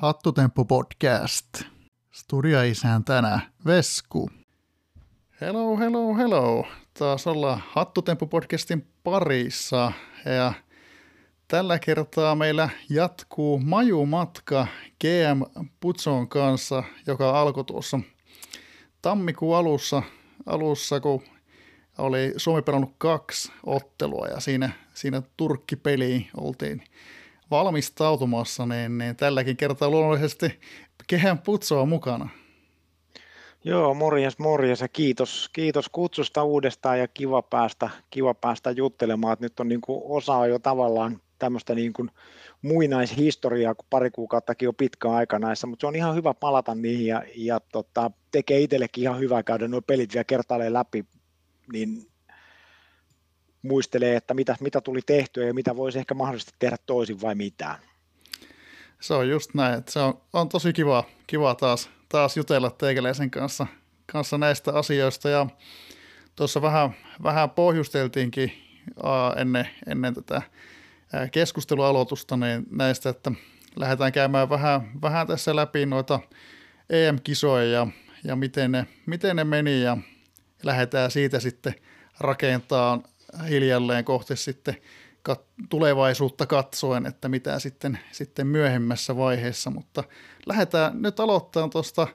Hattutemppu podcast. Studioisäntänä Vesku. Hello, hello, hello. Taas ollaan Hattutemppu podcastin parissa ja tällä kertaa meillä jatkuu majumatka GM Putson kanssa, joka alkoi tuossa tammikuun alussa, alussa kun oli Suomi pelannut kaksi ottelua ja siinä, siinä Turkki-peliin oltiin valmistautumassa, niin, niin tälläkin kertaa luonnollisesti kehän putsoa mukana. Joo, morjes, morjes ja kiitos, kiitos kutsusta uudestaan ja kiva päästä, kiva päästä juttelemaan, että nyt on niin osa jo tavallaan tämmöistä niin kuin muinaishistoriaa, kun pari kuukauttakin on pitkä aika näissä, mutta se on ihan hyvä palata niihin ja, ja tota, tekee itsellekin ihan hyvää käydä nuo pelit vielä kertaalleen läpi, niin muistelee, että mitä, mitä tuli tehtyä ja mitä voisi ehkä mahdollisesti tehdä toisin vai mitään. Se on just näin, se on, on tosi kiva, kiva taas, taas jutella teikäläisen kanssa, kanssa näistä asioista ja tuossa vähän, vähän pohjusteltiinkin ennen, ennen tätä keskustelualoitusta niin näistä, että lähdetään käymään vähän, vähän tässä läpi noita EM-kisoja ja, ja miten, ne, miten ne meni ja lähdetään siitä sitten rakentaa hiljalleen kohti sitten tulevaisuutta katsoen, että mitä sitten, sitten myöhemmässä vaiheessa, mutta lähdetään nyt aloittaa tuosta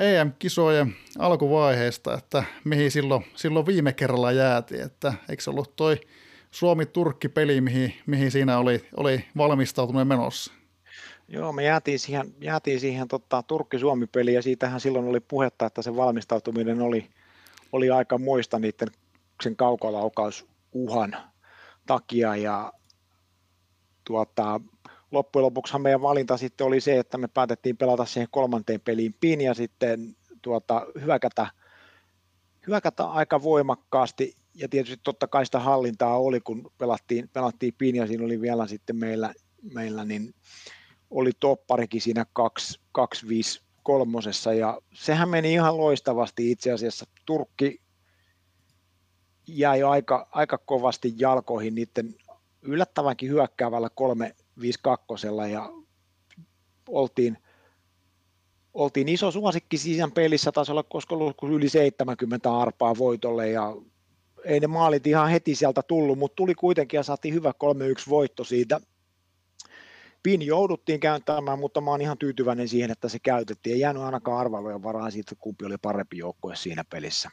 EM-kisojen alkuvaiheesta, että mihin silloin, silloin viime kerralla jäätiin, että eikö se ollut toi Suomi-Turkki-peli, mihin, mihin siinä oli, oli valmistautuminen menossa? Joo, me jäätiin siihen, jäätiin siihen tota, Turkki-Suomi-peliin ja siitähän silloin oli puhetta, että se valmistautuminen oli, oli aika muista niiden sen kaukolaukausuhan takia ja tuota, loppujen lopuksi meidän valinta sitten oli se, että me päätettiin pelata siihen kolmanteen peliin pin ja sitten tuota, hyökätä, hyökätä aika voimakkaasti ja tietysti totta kai sitä hallintaa oli, kun pelattiin, pelattiin pin ja siinä oli vielä sitten meillä, meillä niin oli topparikin siinä 2-5 kolmosessa ja sehän meni ihan loistavasti itse asiassa. Turkki jäi aika, aika kovasti jalkoihin niiden yllättävänkin hyökkäävällä 352 ja oltiin, oltiin iso suosikki sisän pelissä, taisi olla koska ollut yli 70 arpaa voitolle ja ei ne maalit ihan heti sieltä tullut, mutta tuli kuitenkin ja saatiin hyvä 3-1 voitto siitä. Pin jouduttiin käyntämään, mutta mä oon ihan tyytyväinen siihen, että se käytettiin. Ei jäänyt ainakaan arvailujen varaan siitä, kumpi oli parempi joukkue siinä pelissä.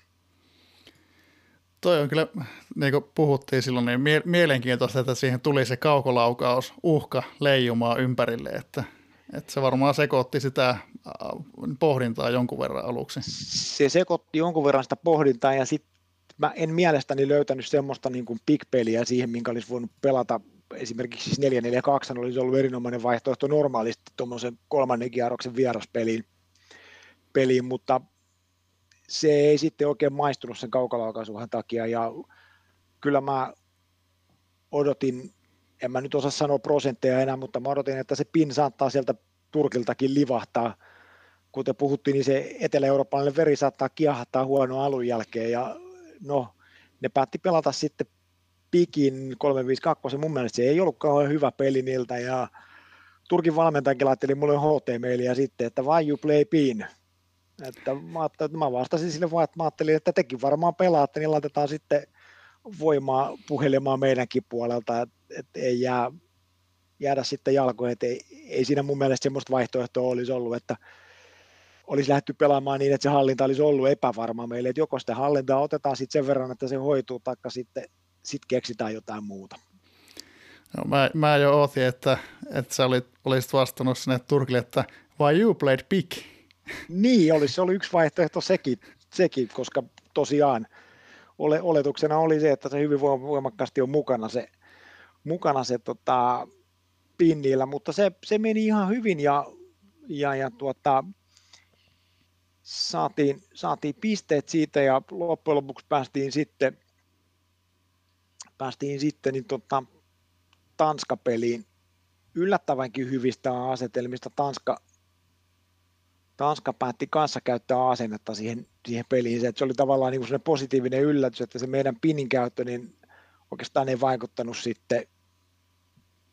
Toi on kyllä, niin kuin puhuttiin silloin, niin mie- mielenkiintoista, että siihen tuli se kaukolaukaus uhka leijumaan ympärille, että, että se varmaan sekoitti sitä pohdintaa jonkun verran aluksi. Se sekoitti jonkun verran sitä pohdintaa ja sitten mä en mielestäni löytänyt semmoista niin kuin big-peliä siihen, minkä olisi voinut pelata esimerkiksi siis 442 olisi ollut erinomainen vaihtoehto normaalisti tuommoisen kolmannen kierroksen vieraspeliin, peliin, mutta se ei sitten oikein maistunut sen kaukalaukaisuhan takia. Ja kyllä mä odotin, en mä nyt osaa sanoa prosentteja enää, mutta mä odotin, että se pin saattaa sieltä Turkiltakin livahtaa. Kuten puhuttiin, niin se etelä-eurooppalainen veri saattaa kiahtaa huono alun jälkeen. Ja no, ne päätti pelata sitten pikin 352, mun mielestä se ei ollut kauhean hyvä peli niiltä. Ja Turkin valmentajakin laitteli mulle HT-mailia sitten, että why you play pin, että mä, että mä vastasin sille vaan, että mä ajattelin, että tekin varmaan pelaatte, niin laitetaan sitten voimaa puhelemaan meidänkin puolelta, että, että ei jää, jäädä sitten jalkoihin, ei, ei siinä mun mielestä semmoista vaihtoehtoa olisi ollut, että olisi lähdetty pelaamaan niin, että se hallinta olisi ollut epävarma meille, että joko sitä hallintaa otetaan sitten sen verran, että se hoituu, taikka sitten sit keksitään jotain muuta. No, mä, mä jo ootin, että, että sä olit, olisit vastannut sinne Turkille, että why you played big? Niin, olisi, se oli yksi vaihtoehto sekin, sekin koska tosiaan ole, oletuksena oli se, että se hyvin voimakkaasti on mukana se, mukana se tota, pinnillä, mutta se, se meni ihan hyvin ja, ja, ja tuota, saatiin, saatiin pisteet siitä ja loppujen lopuksi päästiin sitten, päästiin sitten niin tota, Tanska-peliin yllättävänkin hyvistä asetelmista. Tanska Tanska päätti kanssa käyttää asennetta siihen, siihen peliin. Se, se oli tavallaan niin kuin positiivinen yllätys, että se meidän pinin käyttö niin oikeastaan ei vaikuttanut sitten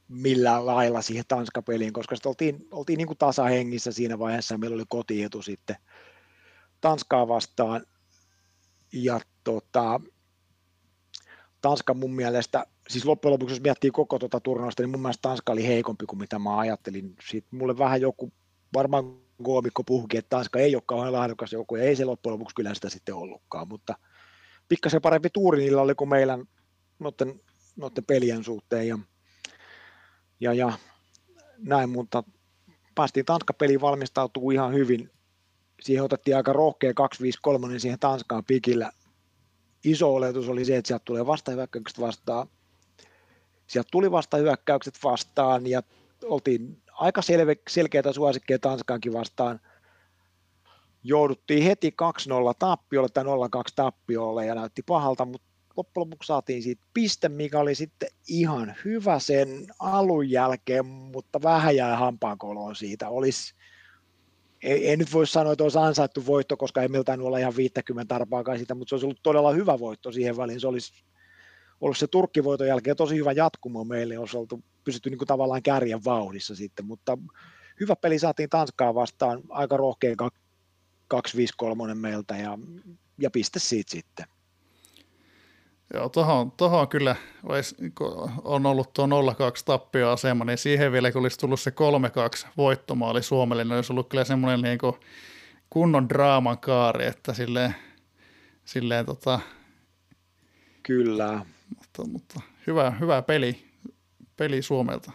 millään lailla siihen Tanska-peliin, koska sitten oltiin, oltiin niin kuin tasahengissä siinä vaiheessa meillä oli kotietu sitten Tanskaa vastaan. Ja tota, Tanska mun mielestä, siis loppujen lopuksi jos miettii koko tuota turnausta, niin mun mielestä Tanska oli heikompi kuin mitä mä ajattelin. Sitten mulle vähän joku, varmaan koomikko puhukin, että Tanska ei ole kauhean laadukas joku, ja ei se loppujen lopuksi kyllä sitä sitten ollutkaan, mutta pikkasen parempi tuuri niillä oli kuin meillä noiden, noiden pelien suhteen, ja, ja, ja näin, mutta päästiin Tanska-peliin valmistautuu ihan hyvin. Siihen otettiin aika rohkea 2-5-3 niin siihen Tanskaan pikillä. Iso oletus oli se, että sieltä tulee vastahyökkäykset vastaan. Sieltä tuli vastahyökkäykset vastaan ja oltiin aika selve, selkeitä suosikkeja Tanskaankin vastaan. Jouduttiin heti 2-0 tappiolle tai 0-2 tappiolle ja näytti pahalta, mutta loppujen lopuksi saatiin siitä piste, mikä oli sitten ihan hyvä sen alun jälkeen, mutta vähän jäi hampaankoloon siitä. Olisi, ei, ei, nyt voi sanoa, että olisi ansaittu voitto, koska ei miltään olla ihan 50 tarpaakaan siitä, mutta se olisi ollut todella hyvä voitto siihen väliin. Se olisi ollut se Turkkivoiton jälkeen tosi hyvä jatkumo meille, olisi oltu pysytty niin kuin tavallaan kärjen vauhdissa sitten, mutta hyvä peli saatiin Tanskaa vastaan, aika rohkea 2-5-3 meiltä ja, ja piste siitä sitten. Joo, tuohon, tuohon kyllä olisi, on ollut tuo 0-2 tappioasema, niin siihen vielä kun olisi tullut se 3-2 voittomaali Suomelle, niin olisi ollut kyllä semmoinen niin kunnon draaman kaari, että silleen, silleen tota... Kyllä. Mutta, mutta hyvä, hyvä peli, peli Suomelta.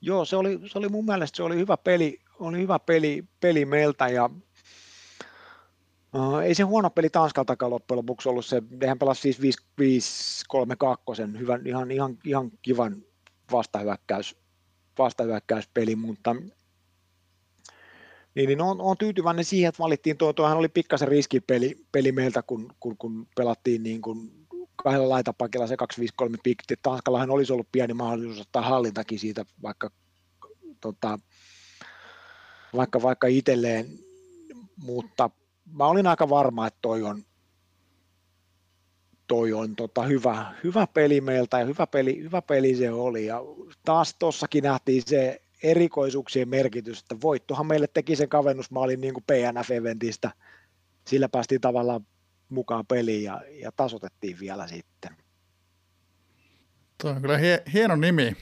Joo, se oli, se oli mun mielestä se oli hyvä peli, oli hyvä peli, peli meiltä ja Uh, ei se huono peli Tanskaltakaan loppujen lopuksi ollut se, nehän pelasi siis 5-3-2, hyvän, ihan, ihan, ihan kivan vastahyökkäys, vastahyökkäyspeli, mutta niin, niin on, on, tyytyväinen siihen, että valittiin tuo, tuohan oli pikkasen riskipeli peli meiltä, kun, kun, kun pelattiin niin kuin kahdella laitapakilla se 2-5-3 pikti. Tanskallahan olisi ollut pieni mahdollisuus ottaa hallintakin siitä, vaikka, tota, vaikka, vaikka itselleen, mutta mä olin aika varma, että toi on, toi on tota hyvä, hyvä peli meiltä ja hyvä peli, hyvä peli se oli. Ja taas tossakin nähtiin se erikoisuuksien merkitys, että voittohan meille teki sen kavennusmaalin niin kuin PNF-eventistä. Sillä päästiin tavallaan mukaan peliin ja, ja tasotettiin vielä sitten. Tuo on kyllä hie, hieno nimi,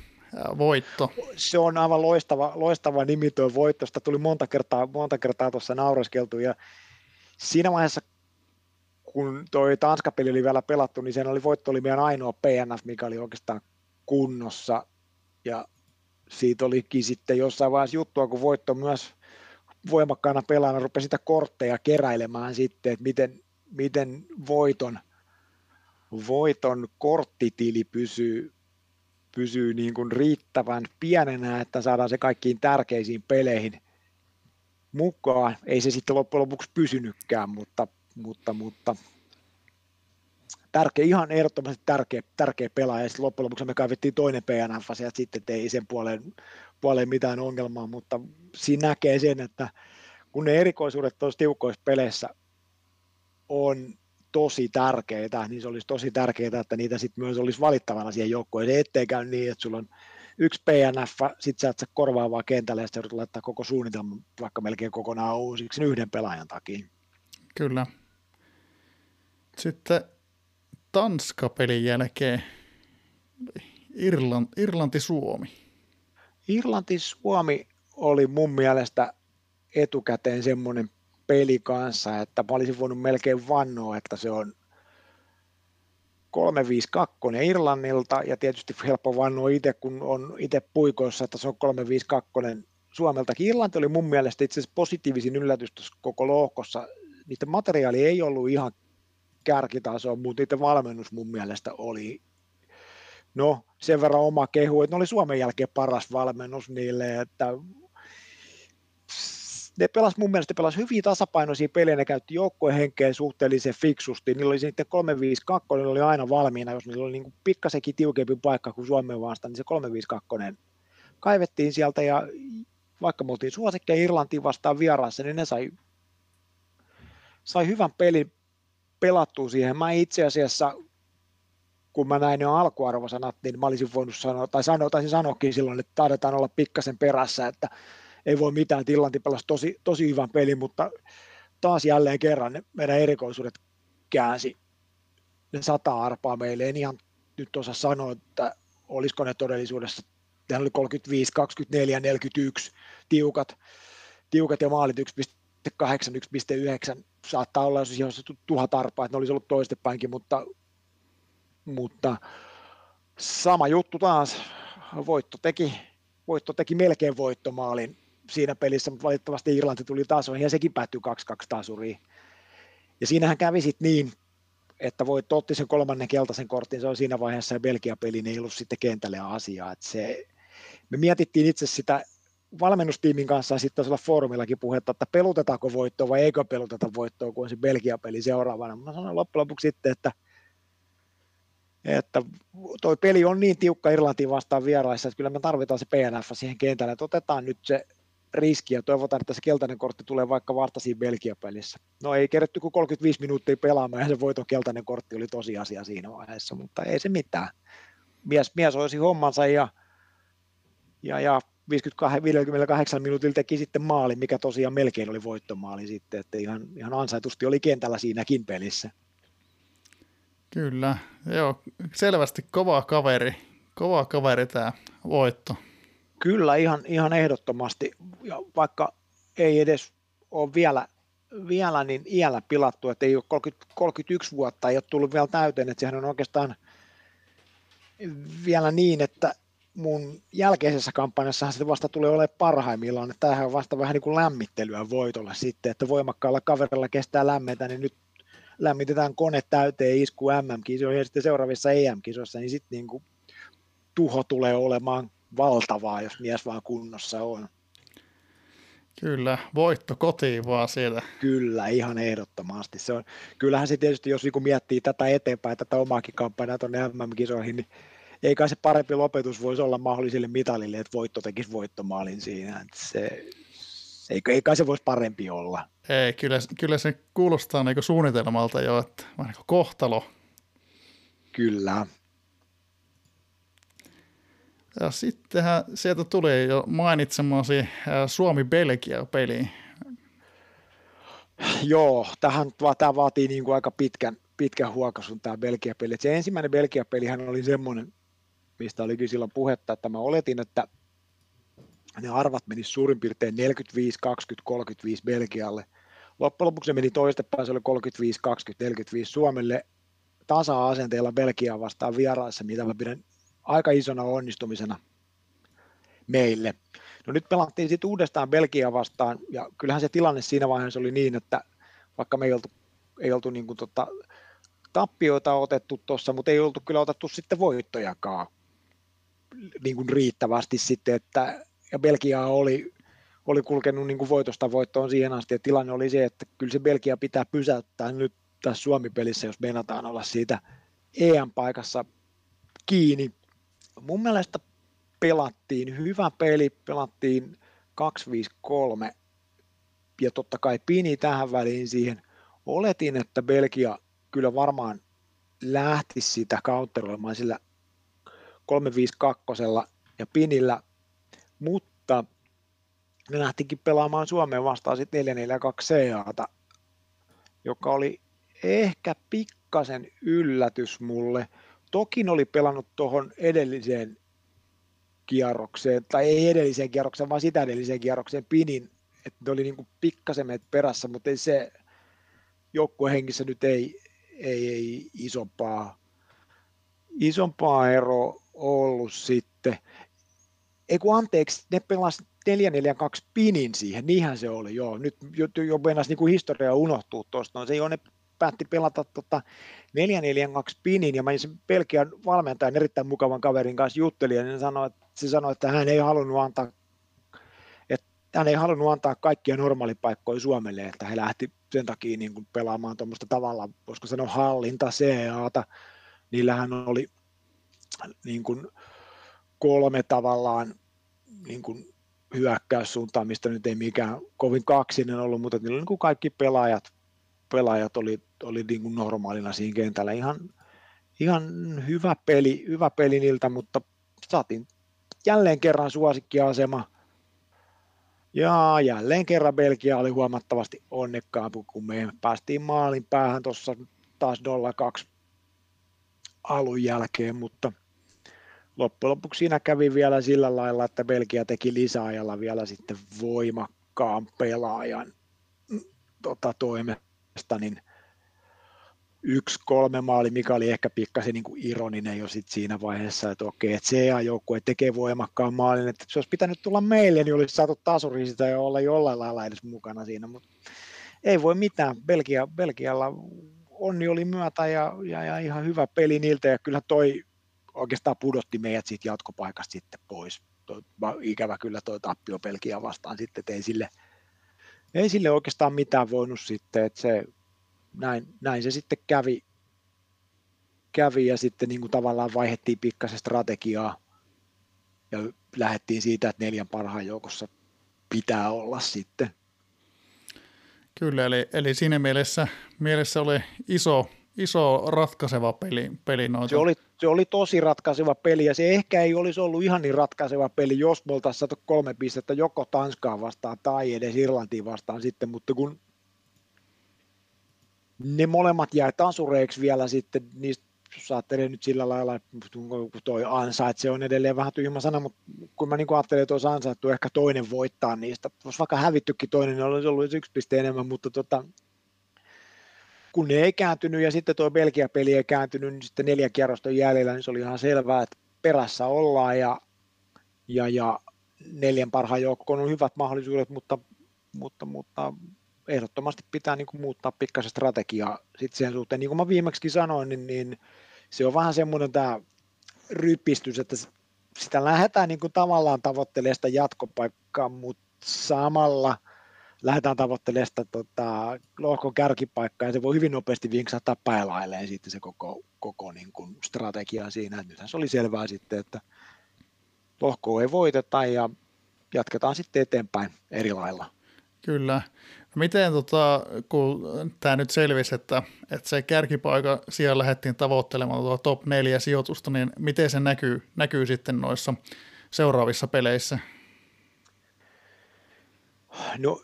voitto. Se on aivan loistava, loistava nimi tuo voitto. Sitä tuli monta kertaa, monta kertaa tuossa naureskeltu ja siinä vaiheessa, kun toi Tanska-peli oli vielä pelattu, niin sen oli voitto oli meidän ainoa PNF, mikä oli oikeastaan kunnossa. Ja siitä olikin sitten jossain vaiheessa juttua, kun voitto myös voimakkaana pelaana rupesi sitä kortteja keräilemään sitten, että miten, miten voiton, voiton korttitili pysyy, pysyy niin kuin riittävän pienenä, että saadaan se kaikkiin tärkeisiin peleihin mukaan. Ei se sitten loppujen lopuksi pysynytkään, mutta, mutta, mutta tärkeä, ihan ehdottomasti tärkeä, tärkeä pelaaja. Sitten loppujen lopuksi me kaivettiin toinen PNF ja sitten ei sen puoleen, puoleen mitään ongelmaa, mutta siinä näkee sen, että kun ne erikoisuudet tuossa tiukoissa peleissä on tosi tärkeitä, niin se olisi tosi tärkeää, että niitä sitten myös olisi valittavana siihen joukkueeseen, ettei käy niin, että sulla on yksi PNF, sit sä et sä korvaavaa kentälle ja sitten laittaa koko suunnitelma vaikka melkein kokonaan uusiksi yhden pelaajan takia. Kyllä. Sitten Tanska-pelin jälkeen Irlanti, Irlanti-Suomi. Irlanti-Suomi oli mun mielestä etukäteen semmoinen peli kanssa, että mä olisin voinut melkein vannoa, että se on 352 Irlannilta ja tietysti helppo vannoa itse, kun on itse puikoissa, että se on 352 Suomeltakin. Irlanti oli mun mielestä itse asiassa positiivisin yllätys koko lohkossa. Niiden materiaali ei ollut ihan kärkitasoa, mutta niiden valmennus mun mielestä oli no sen verran oma kehu, että ne oli Suomen jälkeen paras valmennus niille, että ne pelas mun mielestä pelas hyvin tasapainoisia pelejä, ne käytti joukkojen henkeä suhteellisen fiksusti, niillä oli sitten 352, ne oli aina valmiina, jos niillä oli niin pikkasenkin tiukempi paikka kuin Suomen vastaan, niin se 352 kaivettiin sieltä ja vaikka me oltiin suosikkeja Irlantiin vastaan vieraassa, niin ne sai, sai hyvän pelin pelattua siihen. Mä itse asiassa kun mä näin jo alkuarvosanat, niin mä olisin voinut sanoa, tai sanoa, taisin sanoakin silloin, että taidetaan olla pikkasen perässä, että ei voi mitään, Tillanti pelasi tosi, tosi hyvän pelin, mutta taas jälleen kerran ne meidän erikoisuudet käänsi ne sata arpaa meille. En ihan nyt osaa sanoa, että olisiko ne todellisuudessa, ne oli 35, 24, 41 tiukat, tiukat ja maalit 1,8, 1,9, saattaa olla jos ihan tuhat arpaa, että ne olisi ollut toistepäinkin, mutta, mutta sama juttu taas, voitto teki, voitto teki melkein voittomaalin siinä pelissä, mutta valitettavasti Irlanti tuli taas ja sekin päättyi 2-2 tasuriin. Ja siinähän kävi sitten niin, että voi otti sen kolmannen keltaisen kortin, se on siinä vaiheessa ja Belgia-peli, niin ei ollut sitten kentälle asiaa. Että se, me mietittiin itse sitä valmennustiimin kanssa ja sitten olla foorumillakin puhetta, että pelutetaanko voittoa vai eikö peluteta voittoa, kun on se Belgia-peli seuraavana. Mä sanoin loppujen lopuksi sitten, että, että toi peli on niin tiukka Irlantiin vastaan vieraissa, että kyllä me tarvitaan se PNF siihen kentälle, että otetaan nyt se riski ja toivotaan, että se keltainen kortti tulee vaikka vartasiin Belgia-pelissä. No ei kerätty kuin 35 minuuttia pelaamaan ja se voiton keltainen kortti oli tosiasia siinä vaiheessa, mutta ei se mitään. Mies, mies olisi hommansa ja, ja, ja 58 minuutilla teki sitten maali, mikä tosiaan melkein oli voittomaali sitten, että ihan, ihan ansaitusti oli kentällä siinäkin pelissä. Kyllä, joo, selvästi kova kaveri, kova kaveri tämä voitto. Kyllä, ihan, ihan ehdottomasti, ja vaikka ei edes ole vielä, vielä niin iällä pilattu, että ei ole 30, 31 vuotta, ei ole tullut vielä täyteen, että sehän on oikeastaan vielä niin, että mun jälkeisessä kampanjassa se vasta tulee olemaan parhaimmillaan, että tämähän on vasta vähän niin kuin lämmittelyä voitolle sitten, että voimakkaalla kaverilla kestää lämmetä, niin nyt lämmitetään kone täyteen isku MM-kisoihin ja sitten seuraavissa EM-kisoissa, niin sitten niin kuin tuho tulee olemaan valtavaa, jos mies vaan kunnossa on. Kyllä, voitto kotiin vaan siellä. Kyllä, ihan ehdottomasti. Se on, kyllähän se tietysti, jos niin miettii tätä eteenpäin, tätä omaakin kampanjaa tuonne MM-kisoihin, niin ei kai se parempi lopetus voisi olla mahdollisille mitalille, että voitto tekisi voittomaalin siinä. Että se, ei, ei kai se voisi parempi olla. Ei, kyllä, kyllä se kuulostaa niin suunnitelmalta jo, että niin kohtalo. Kyllä. Ja sittenhän sieltä tuli jo mainitsemasi Suomi-Belgia-peliin. Joo, tähän, tämä vaatii niin kuin aika pitkän, pitkän huokasun tämä Belgia-peli. Se ensimmäinen Belgia-pelihän oli semmoinen, mistä olikin silloin puhetta, että mä oletin, että ne arvat meni suurin piirtein 45, 20, 35 Belgialle. Loppujen lopuksi se meni toistepäin, se oli 35, 20, 45 Suomelle tasa-asenteella Belgiaa vastaan vieraissa, mitä mä pidän aika isona onnistumisena meille. No nyt pelattiin sitten uudestaan Belgia vastaan, ja kyllähän se tilanne siinä vaiheessa oli niin, että vaikka me ei oltu, ei oltu niin kuin tota, tappioita otettu tuossa, mutta ei oltu kyllä otettu sitten voittojakaan niin kuin riittävästi sitten, että ja Belgia oli, oli kulkenut niin kuin voitosta voittoon siihen asti, ja tilanne oli se, että kyllä se Belgia pitää pysäyttää nyt tässä Suomi-pelissä, jos meinataan olla siitä EM-paikassa kiinni, mun mielestä pelattiin hyvä peli, pelattiin 2-5-3 ja totta kai Pini tähän väliin siihen. Oletin, että Belgia kyllä varmaan lähti sitä counteroimaan sillä 3-5-2 ja Pinillä, mutta ne lähtikin pelaamaan Suomeen vastaan sitten 4-4-2 CAta, joka oli ehkä pikkasen yllätys mulle – Tokin oli pelannut tuohon edelliseen kierrokseen, tai ei edelliseen kierrokseen, vaan sitä edelliseen kierrokseen pinin, että ne oli niin pikkasen perässä, mutta ei se joukkuehengissä nyt ei, ei, ei isompaa, isompaa ero ollut sitten. Ei kun anteeksi, ne pelasi 4-4-2 pinin siihen, niinhän se oli, joo. Nyt jo, jo mennäisi niin historia unohtuu tuosta, no se ei ole ne päätti pelata tota 4-4-2 pinin, ja mä sen Belgian valmentajan erittäin mukavan kaverin kanssa juttelin, ja niin sanoi, että, se sanoi, että hän ei halunnut antaa että hän ei halunnut antaa kaikkia normaalipaikkoja Suomelle, että he lähti sen takia niin kuin pelaamaan tuommoista tavalla, voisiko sanoa hallinta CAta, niillähän oli niin kuin kolme tavallaan niin kuin hyökkäyssuuntaan, mistä nyt ei mikään kovin kaksinen ollut, mutta niillä oli niin kuin kaikki pelaajat, pelaajat oli oli niin kuin normaalina siinä kentällä. Ihan, ihan hyvä peli, hyvä peli niiltä, mutta saatiin jälleen kerran suosikkiasema. Ja jälleen kerran Belgia oli huomattavasti onnekkaampi, kun me päästiin maalin päähän tuossa taas 0-2 alun jälkeen, mutta loppujen lopuksi siinä kävi vielä sillä lailla, että Belgia teki lisäajalla vielä sitten voimakkaan pelaajan tota, toimesta, niin yksi kolme maali, mikä oli ehkä pikkasen niin ironinen jo sit siinä vaiheessa, että okei, että CA-joukkue tekee voimakkaan maalin, että se olisi pitänyt tulla meille, niin olisi saatu tasuri sitä ja olla jollain lailla edes mukana siinä, mutta ei voi mitään. Belgia, Belgialla onni oli myötä ja, ja, ja, ihan hyvä peli niiltä ja kyllä toi oikeastaan pudotti meidät siitä jatkopaikasta sitten pois. Toi, ikävä kyllä toi tappio Belgia vastaan sitten, että ei sille, ei sille oikeastaan mitään voinut sitten, että se näin, näin se sitten kävi, kävi ja sitten niin kuin tavallaan vaihettiin pikkasen strategiaa ja lähdettiin siitä, että neljän parhaan joukossa pitää olla sitten. Kyllä, eli, eli siinä mielessä, mielessä oli iso, iso ratkaiseva peli, peli noita. Se oli, se oli tosi ratkaiseva peli ja se ehkä ei olisi ollut ihan niin ratkaiseva peli, jos me oltaisiin saatu kolme pistettä joko Tanskaa vastaan tai edes Irlantiin vastaan sitten, mutta kun ne molemmat jäi tasureiksi vielä sitten, niistä jos ajattelee nyt sillä lailla, että toi se on edelleen vähän tyhmä sana, mutta kun mä niin ajattelen, että olisi ansaittu ehkä toinen voittaa niistä, olisi vaikka hävittykin toinen, niin olisi ollut yksi piste enemmän, mutta tota, kun ne ei kääntynyt ja sitten tuo Belgia-peli ei kääntynyt, niin sitten neljä kierrosta jäljellä, niin se oli ihan selvää, että perässä ollaan ja, ja, ja neljän parhaan joukkoon on hyvät mahdollisuudet, mutta, mutta, mutta ehdottomasti pitää niin kuin muuttaa pikkasen strategiaa sitten sen suhteen. Niin kuin mä viimeksi sanoin, niin, niin se on vähän semmoinen tämä ryppistys, että sitä lähdetään niin kuin tavallaan tavoittelemaan sitä jatkopaikkaa, mutta samalla lähdetään tavoittelemaan sitä tota, lohkon kärkipaikkaa, ja se voi hyvin nopeasti vinksahtaa päälailleen sitten se koko, koko niin kuin strategia siinä. Et nythän se oli selvää sitten, että lohkoa ei voiteta ja jatketaan sitten eteenpäin eri lailla. Kyllä. Miten, tota, kun tämä nyt selvisi, että, että se kärkipaikka siellä lähdettiin tavoittelemaan tuota top 4 sijoitusta, niin miten se näkyy, näkyy sitten noissa seuraavissa peleissä? No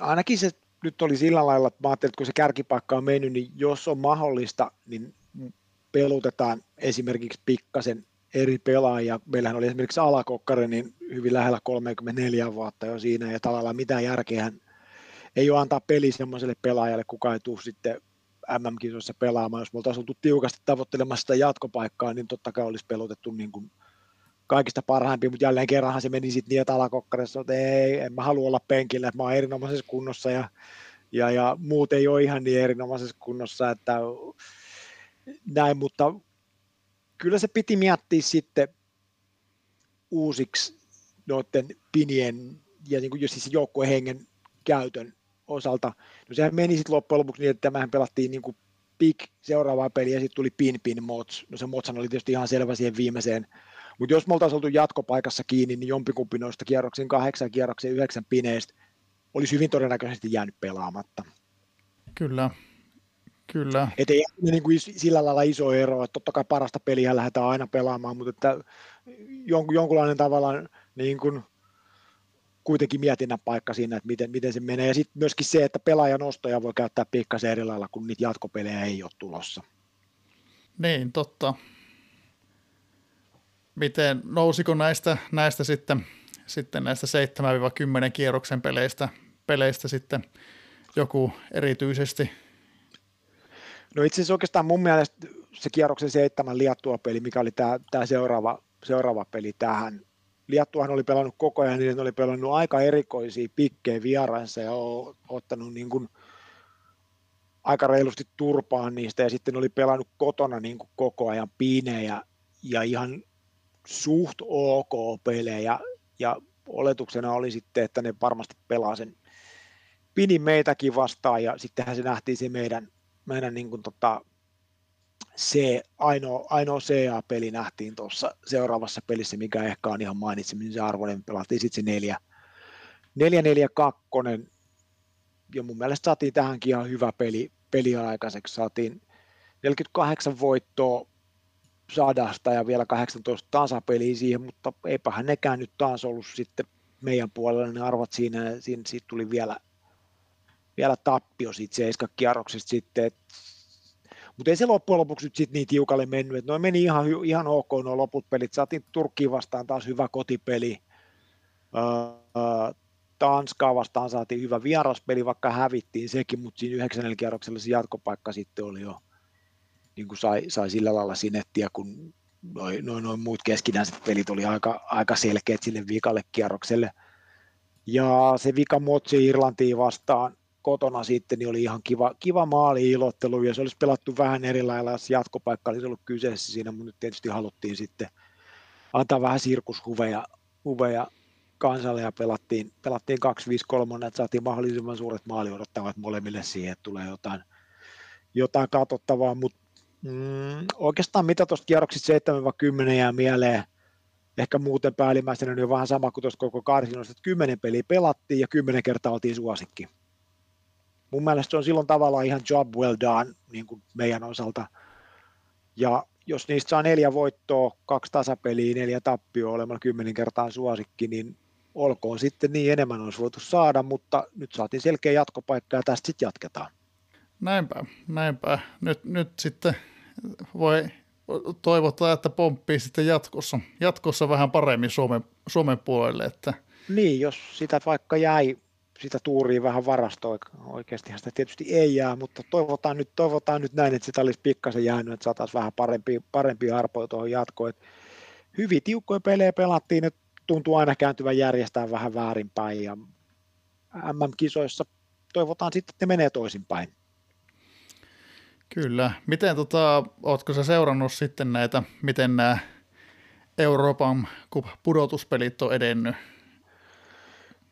ainakin se nyt oli sillä lailla, että mä ajattelin, että kun se kärkipaikka on mennyt, niin jos on mahdollista, niin pelutetaan esimerkiksi pikkasen eri pelaajia. Meillähän oli esimerkiksi Alakokkari niin hyvin lähellä 34 vuotta jo siinä, ja tavallaan mitään järkeä ei ole antaa peli semmoiselle pelaajalle, kuka ei tule sitten MM-kisoissa pelaamaan. Jos me oltaisiin oltu tiukasti tavoittelemassa sitä jatkopaikkaa, niin totta kai olisi pelotettu niin kuin kaikista parhaimpia, mutta jälleen kerranhan se meni sitten niin, että alakokkarissa, että ei, en mä halua olla penkillä, että mä oon erinomaisessa kunnossa ja, ja, ja muut ei ole ihan niin erinomaisessa kunnossa, että näin, mutta kyllä se piti miettiä sitten uusiksi noiden pinien ja niin kuin just siis joukkueen hengen käytön osalta. No sehän meni sitten loppujen lopuksi niin, että tämähän pelattiin niin kuin pick seuraavaa peliä ja sitten tuli pin pin mods. No se modshan oli tietysti ihan selvä siihen viimeiseen. Mutta jos me oltaisiin oltu jatkopaikassa kiinni, niin jompikumpi noista kierroksen kahdeksan kierroksen yhdeksän pineistä olisi hyvin todennäköisesti jäänyt pelaamatta. Kyllä, Kyllä. Et ei niin kuin sillä lailla iso ero, että totta kai parasta peliä lähdetään aina pelaamaan, mutta että jonkun, jonkunlainen tavallaan niin kuin kuitenkin mietinnän paikka siinä, että miten, miten se menee. Ja sitten myöskin se, että pelaajan ostoja voi käyttää pikkasen eri lailla, kun niitä jatkopelejä ei ole tulossa. Niin, totta. Miten, nousiko näistä, näistä sitten, sitten näistä 7-10 kierroksen peleistä, peleistä sitten joku erityisesti – No itse asiassa oikeastaan mun mielestä se kierroksen seitsemän Liattua-peli, mikä oli tämä, tämä seuraava, seuraava peli tähän. Liattuahan oli pelannut koko ajan, niin oli pelannut aika erikoisia pikkejä vieraissa ja ottanut niin kuin aika reilusti turpaan niistä ja sitten oli pelannut kotona niin kuin koko ajan piinejä ja ihan suht ok pelejä ja oletuksena oli sitten, että ne varmasti pelaa sen pinin meitäkin vastaan ja sittenhän se nähtiin se meidän meidän niin kuin tota, se ainoa, ainoa CA-peli nähtiin tuossa seuraavassa pelissä, mikä ehkä on ihan mainitsemisen arvoinen. Pelattiin sitten se 4 4 4 2 ja mun mielestä saatiin tähänkin ihan hyvä peli, peli aikaiseksi. Saatiin, 48 voittoa sadasta ja vielä 18 tasapeliä siihen, mutta eipähän nekään nyt taas ollut sitten meidän puolella, ne arvat siinä, siinä siitä tuli vielä, vielä tappio siitä seiskakierroksesta sitten, et, mutta ei se loppujen lopuksi nyt sitten niin tiukalle mennyt, että noin meni ihan, ihan ok nuo loput pelit, saatiin Turkkiin vastaan taas hyvä kotipeli, öö, Tanskaa vastaan saatiin hyvä vieraspeli, vaikka hävittiin sekin, mutta siinä yhdeksännellä kierroksella se jatkopaikka sitten oli jo, niin kuin sai, sai sillä lailla sinettiä, kun noin noi, noi muut keskinäiset pelit oli aika, aika selkeät sille vikalle kierrokselle. Ja se vika Motsi Irlantiin vastaan kotona sitten niin oli ihan kiva, kiva maali-ilottelu, ja se olisi pelattu vähän eri lailla, jos jatkopaikka olisi ollut kyseessä siinä, mutta nyt tietysti haluttiin sitten antaa vähän sirkushuveja huveja kansalle ja pelattiin, pelattiin 2-5-3, että saatiin mahdollisimman suuret maali odottavat molemmille siihen, että tulee jotain, jotain katsottavaa, mutta mm, oikeastaan mitä tuosta kierroksista 7-10 jää mieleen, ehkä muuten päällimmäisenä niin on vähän sama kuin tuossa koko karsinoista, että 10 peliä pelattiin ja 10 kertaa oltiin suosikki. Mun mielestä se on silloin tavallaan ihan job well done niin kuin meidän osalta. Ja jos niistä saa neljä voittoa, kaksi tasapeliä, neljä tappioa olemalla kymmenen kertaa suosikki, niin olkoon sitten niin enemmän olisi voitu saada, mutta nyt saatiin selkeä jatkopaikka ja tästä sitten jatketaan. Näinpä, näinpä. Nyt, nyt sitten voi toivottaa, että pomppii sitten jatkossa, jatkossa vähän paremmin Suomen, Suomen puolelle. Että... Niin, jos sitä vaikka jäi sitä tuuria vähän varastoa, oikeastihan sitä tietysti ei jää, mutta toivotaan nyt, toivotaan nyt näin, että sitä olisi pikkasen jäänyt, että saataisiin vähän parempi, parempi arpoja tuohon jatkoon. Hyvin tiukkoja pelejä pelattiin, että tuntuu aina kääntyvän järjestää vähän väärinpäin ja MM-kisoissa toivotaan sitten, että ne menee toisinpäin. Kyllä. Miten tota, ootko sä seurannut sitten näitä, miten nämä Euroopan pudotuspelit on edennyt?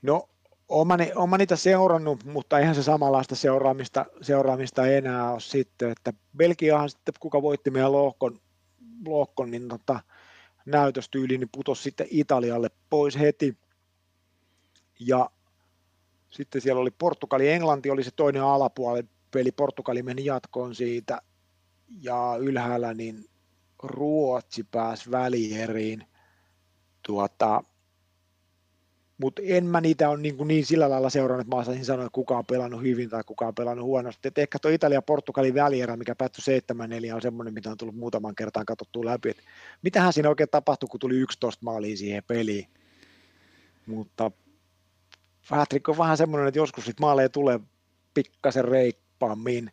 No, olen oma niitä seurannut, mutta eihän se samanlaista seuraamista, seuraamista enää ole sitten, että Belgiahan sitten, kuka voitti meidän lohkon, lohkon niin tota, näytöstyyli, niin putosi sitten Italialle pois heti. Ja sitten siellä oli Portugali, Englanti oli se toinen alapuoli peli, Portugali meni jatkoon siitä, ja ylhäällä niin Ruotsi pääsi välieriin. Tuota, mutta en mä niitä ole niin, niin sillä lailla seurannut, että mä osaisin sanoa, että kuka on pelannut hyvin tai kuka on pelannut huonosti. Et ehkä tuo Italia-Portugalin välierä, mikä päättyi 7-4, on semmoinen, mitä on tullut muutaman kertaan katsottua läpi. Et mitähän siinä oikein tapahtui, kun tuli 11 maalia siihen peliin. Mutta Patrick on vähän semmoinen, että joskus sit maaleja tulee pikkasen reippaammin.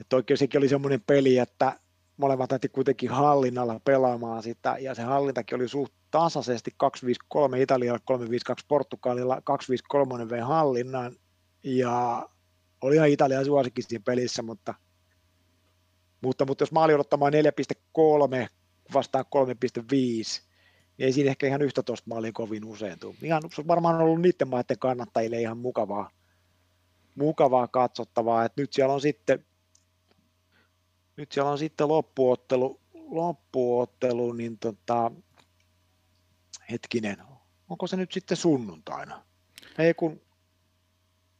Että oikein sekin oli semmoinen peli, että molemmat näytti kuitenkin hallinnalla pelaamaan sitä, ja se hallintakin oli suht tasaisesti 253 Italialla, 352 Portugalilla, 253 vei hallinnan, ja oli ihan Italian suosikin siinä pelissä, mutta, mutta, mutta jos maali odottamaan 4,3 vastaan 3,5, niin ei siinä ehkä ihan 11 maalia kovin usein tule. Ihan, se on varmaan ollut niiden maiden kannattajille ihan mukavaa, mukavaa katsottavaa, että nyt siellä on sitten nyt siellä on sitten loppuottelu, loppuottelu niin tota, hetkinen, onko se nyt sitten sunnuntaina? Ei kun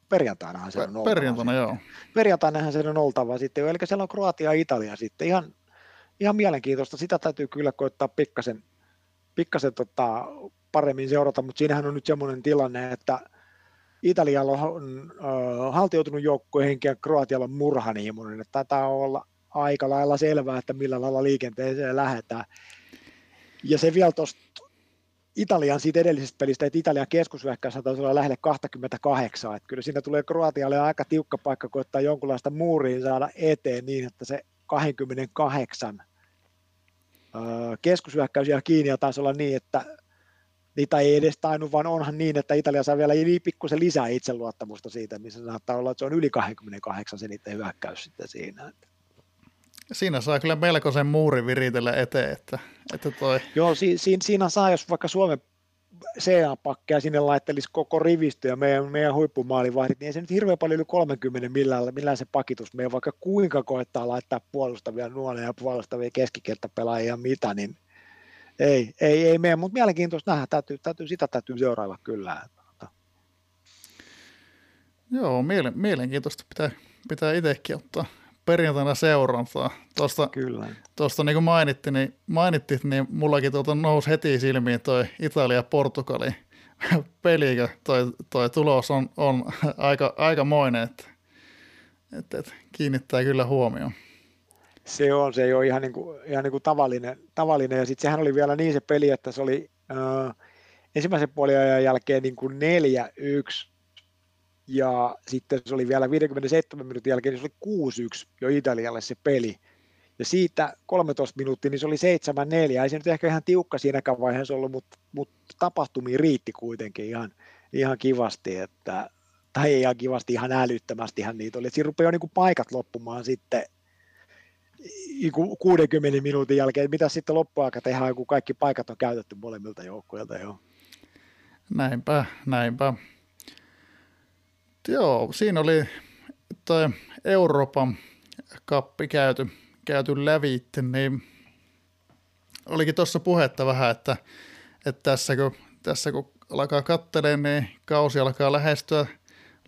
perjantainahan se on oltava. Perjantaina, joo. Perjantainahan se on oltava sitten, eli siellä on Kroatia ja Italia sitten, ihan, ihan mielenkiintoista, sitä täytyy kyllä koittaa pikkasen, pikkasen tota, paremmin seurata, mutta siinähän on nyt semmoinen tilanne, että Italialla on äh, haltioitunut joukkuehenki ja Kroatialla on murhaniimuinen, että taitaa olla aika lailla selvää, että millä lailla liikenteeseen lähdetään. Ja se vielä tuosta Italian siitä edellisestä pelistä, että Italian keskushyökkäys taisi olla lähelle 28, että kyllä siinä tulee Kroatialle aika tiukka paikka koittaa jonkunlaista muuriin saada eteen niin, että se 28 keskushyökkäys jää kiinni ja taisi olla niin, että niitä ei edes tainnut, vaan onhan niin, että Italia saa vielä pikkusen lisää itseluottamusta siitä, missä saattaa olla, että se on yli 28 se niiden hyökkäys sitten siinä siinä saa kyllä melkoisen muurin viritellä eteen, että, että toi... Joo, si, si, siinä saa, jos vaikka Suomen CA-pakkeja sinne laittelisi koko rivistö ja meidän, meidän huippumaalivahdit, niin ei se nyt hirveän paljon yli 30 millään, millään se pakitus. Meidän vaikka kuinka koettaa laittaa puolustavia nuolia ja puolustavia keskikenttäpelaajia ja mitä, niin ei, ei, ei mene, mutta mielenkiintoista nähdä, täytyy, täytyy, sitä täytyy seurailla kyllä. Joo, mielen, mielenkiintoista pitää, pitää itsekin ottaa perjantaina seurantaa. Tuosta, Kyllä. Tuosta niin kuin mainittiin, niin, mainittit, niin mullakin tuota nousi heti silmiin toi Italia-Portugali peli, toi, toi tulos on, on aika, aikamoinen, että, että, että kiinnittää kyllä huomioon. Se on, se ei ole ihan, niin kuin, ihan niin kuin tavallinen, tavallinen, ja sitten sehän oli vielä niin se peli, että se oli äh, ensimmäisen puoliajan jälkeen niin kuin 4-1, ja sitten se oli vielä 57 minuutin jälkeen, niin se oli 6-1 jo Italialle se peli, ja siitä 13 minuuttia, niin se oli 7-4, ei se nyt ehkä ihan tiukka siinäkään vaiheessa ollut, mutta, mutta tapahtumia riitti kuitenkin ihan, ihan kivasti, että, tai ei ihan kivasti, ihan älyttömästi niitä oli, että siinä rupeaa jo niin kuin paikat loppumaan sitten 60 minuutin jälkeen, mitä sitten loppuaika tehdään, kun kaikki paikat on käytetty molemmilta joukkueilta jo. Näinpä, näinpä. Joo, siinä oli toi Euroopan kappi käyty, käyty lävitte, niin olikin tuossa puhetta vähän, että, että tässä, kun, tässä kun alkaa katselemaan, niin kausi alkaa lähestyä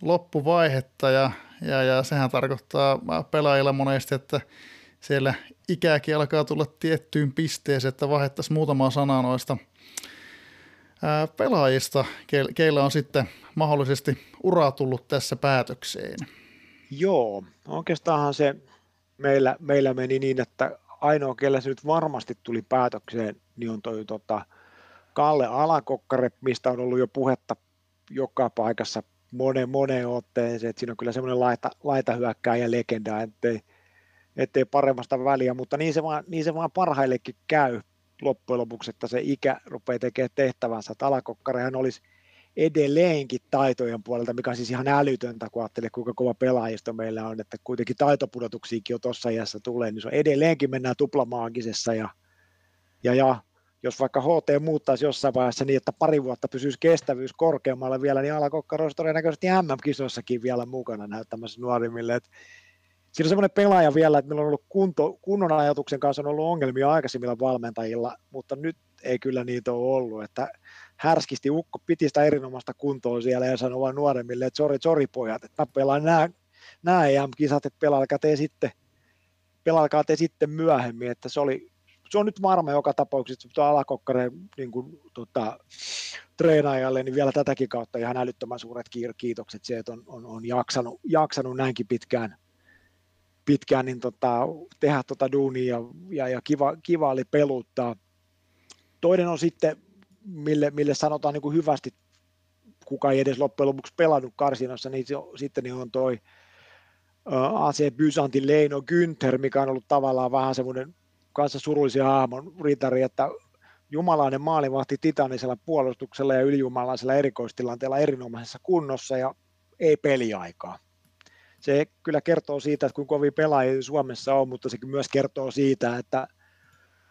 loppuvaihetta ja, ja, ja sehän tarkoittaa pelaajilla monesti, että siellä ikäkin alkaa tulla tiettyyn pisteeseen, että vaihettaisiin muutama sana noista pelaajista, keillä on sitten mahdollisesti ura tullut tässä päätökseen. Joo, oikeastaanhan se meillä, meillä meni niin, että ainoa, kellä se nyt varmasti tuli päätökseen, niin on toi tota, Kalle Alakokkare, mistä on ollut jo puhetta joka paikassa monen moneen otteeseen, että siinä on kyllä semmoinen laita, laitahyökkääjä legenda, ettei, ettei paremmasta väliä, mutta niin se vaan, niin se vaan parhaillekin käy loppujen lopuksi, että se ikä rupeaa tekemään tehtävänsä, että Alakokkarehan olisi edelleenkin taitojen puolelta, mikä on siis ihan älytöntä, kun ajattelee, kuinka kova pelaajisto meillä on, että kuitenkin taitopudotuksiakin jo tuossa iässä tulee, niin se on edelleenkin mennään tuplamaagisessa ja, ja, ja jos vaikka HT muuttaisi jossain vaiheessa niin, että pari vuotta pysyisi kestävyys korkeammalla vielä, niin Alakokkaro olisi todennäköisesti MM-kisoissakin vielä mukana näyttämässä nuorimmille. Että siinä on semmoinen pelaaja vielä, että meillä on ollut kunto, kunnon ajatuksen kanssa on ollut ongelmia aikaisemmilla valmentajilla, mutta nyt ei kyllä niitä ole ollut, että härskisti Ukko piti sitä erinomaista kuntoa siellä ja sanoi vain nuoremmille, että sori, sori pojat, että mä pelaan nämä, nämä EM-kisat, että pelaakaa te sitten, pelaakaa te sitten myöhemmin, että se oli, se on nyt varma joka tapauksessa, että alakokkareen niin kuin, tota, treenaajalle, niin vielä tätäkin kautta ihan älyttömän suuret kiitokset se, että on, on, on jaksanut, jaksanut näinkin pitkään, pitkään niin tota, tehdä tota duunia ja, ja, ja kiva, kiva oli peluttaa. Toinen on sitten mille, mille sanotaan niin kuin hyvästi, kuka ei edes loppujen lopuksi pelannut karsinassa, niin se, sitten niin on toi AC Byzantin Leino Günther, mikä on ollut tavallaan vähän semmoinen kanssa surullisia haamon ritari, että jumalainen maalivahti titanisella puolustuksella ja ylijumalaisella erikoistilanteella erinomaisessa kunnossa ja ei peliaikaa. Se kyllä kertoo siitä, että kuinka kovin pelaajia Suomessa on, mutta se myös kertoo siitä, että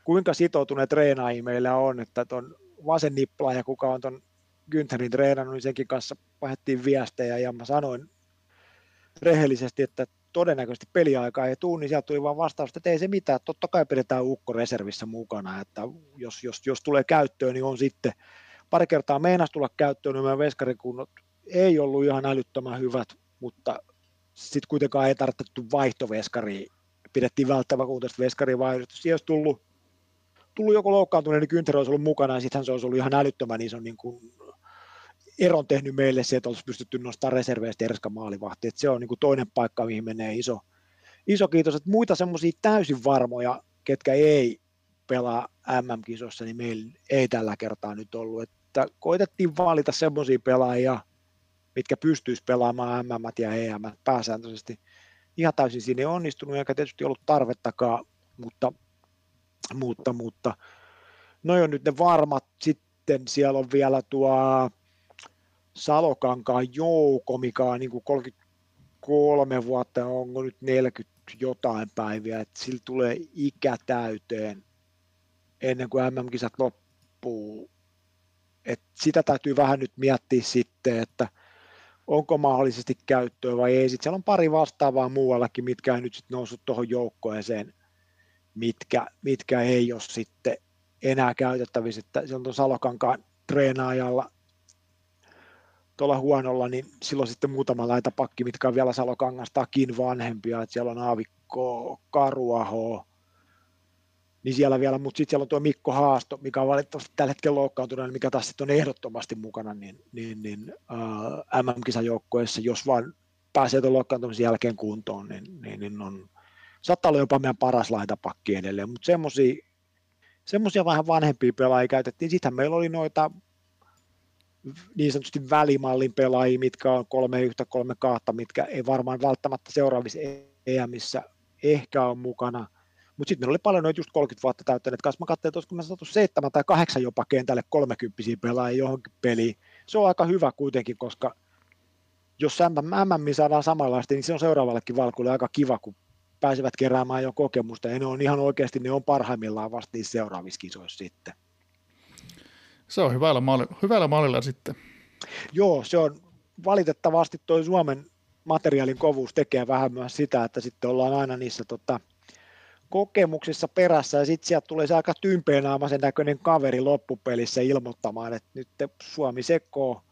kuinka sitoutuneet treenaajia meillä on, että ton vasen ja kuka on tuon Güntherin treenannut, niin senkin kanssa vaihdettiin viestejä. Ja mä sanoin rehellisesti, että todennäköisesti peliaika ei tule, niin sieltä tuli vaan vastaus, että ei se mitään, totta kai pidetään Ukko reservissä mukana, että jos, jos, jos tulee käyttöön, niin on sitten. Pari kertaa meinas tulla käyttöön, niin meidän veskarikunnot ei ollut ihan älyttömän hyvät, mutta sitten kuitenkaan ei tarvittu vaihtoveskariin, pidettiin välttämättä veskarin vaihdosta, siihen olisi tullut tullut joko loukkaantuneen, niin Günther olisi ollut mukana, ja sittenhän se olisi ollut ihan älyttömän iso niin kuin, eron tehnyt meille se, että olisi pystytty nostamaan reserveistä Erska maalivahti. Että se on niin kuin toinen paikka, mihin menee iso, iso kiitos. Että muita semmoisia täysin varmoja, ketkä ei pelaa MM-kisossa, niin meillä ei tällä kertaa nyt ollut. Että koitettiin valita semmoisia pelaajia, mitkä pystyisi pelaamaan MM ja EM pääsääntöisesti. Ihan täysin siinä ei onnistunut, eikä tietysti ollut tarvettakaan, mutta mutta, mutta noin on nyt ne varmat. Sitten siellä on vielä tuo Salokankaan jouko, mikä on niin kuin 33 vuotta, onko nyt 40 jotain päiviä, että sillä tulee ikä täyteen ennen kuin MM-kisat loppuu. Et sitä täytyy vähän nyt miettiä sitten, että onko mahdollisesti käyttöä vai ei. Sitten siellä on pari vastaavaa muuallakin, mitkä on nyt sitten noussut tuohon joukkoeseen mitkä, mitkä ei ole sitten enää käytettävissä. Että silloin tuon Salokankaan treenaajalla tuolla huonolla, niin silloin sitten muutama laita pakki, mitkä on vielä Salokangastakin vanhempia, että siellä on Aavikko Karuaho, niin siellä vielä, mutta sitten siellä on tuo Mikko Haasto, mikä on valitettavasti tällä hetkellä loukkaantunut, mikä taas sitten on ehdottomasti mukana niin, niin, niin äh, MM-kisajoukkueessa, jos vaan pääsee tuon loukkaantumisen jälkeen kuntoon, niin, niin, niin on, saattaa olla jopa meidän paras laitapakki edelleen, mutta semmoisia vähän vanhempia pelaajia käytettiin. Sitten meillä oli noita niin sanotusti välimallin pelaajia, mitkä on kolme yhtä, kolme kahta, mitkä ei varmaan välttämättä seuraavissa EMissä ehkä on mukana. Mutta sitten meillä oli paljon noita just 30 vuotta täyttäneet kanssa. Mä katsoin, että olisiko me saatu seitsemän tai kahdeksan jopa kentälle 30 pelaajia johonkin peliin. Se on aika hyvä kuitenkin, koska jos MM saadaan samanlaista, niin se on seuraavallekin valkuille aika kiva, kun pääsevät keräämään jo kokemusta, ja ne on ihan oikeasti, ne on parhaimmillaan vasta niissä seuraavissa kisoissa sitten. Se on hyvällä, maali, hyvällä mallilla sitten. Joo, se on valitettavasti tuo Suomen materiaalin kovuus tekee vähän myös sitä, että sitten ollaan aina niissä tota, kokemuksissa perässä ja sitten sieltä tulee se aika tympeenaamaisen näköinen kaveri loppupelissä ilmoittamaan, että nyt Suomi sekoo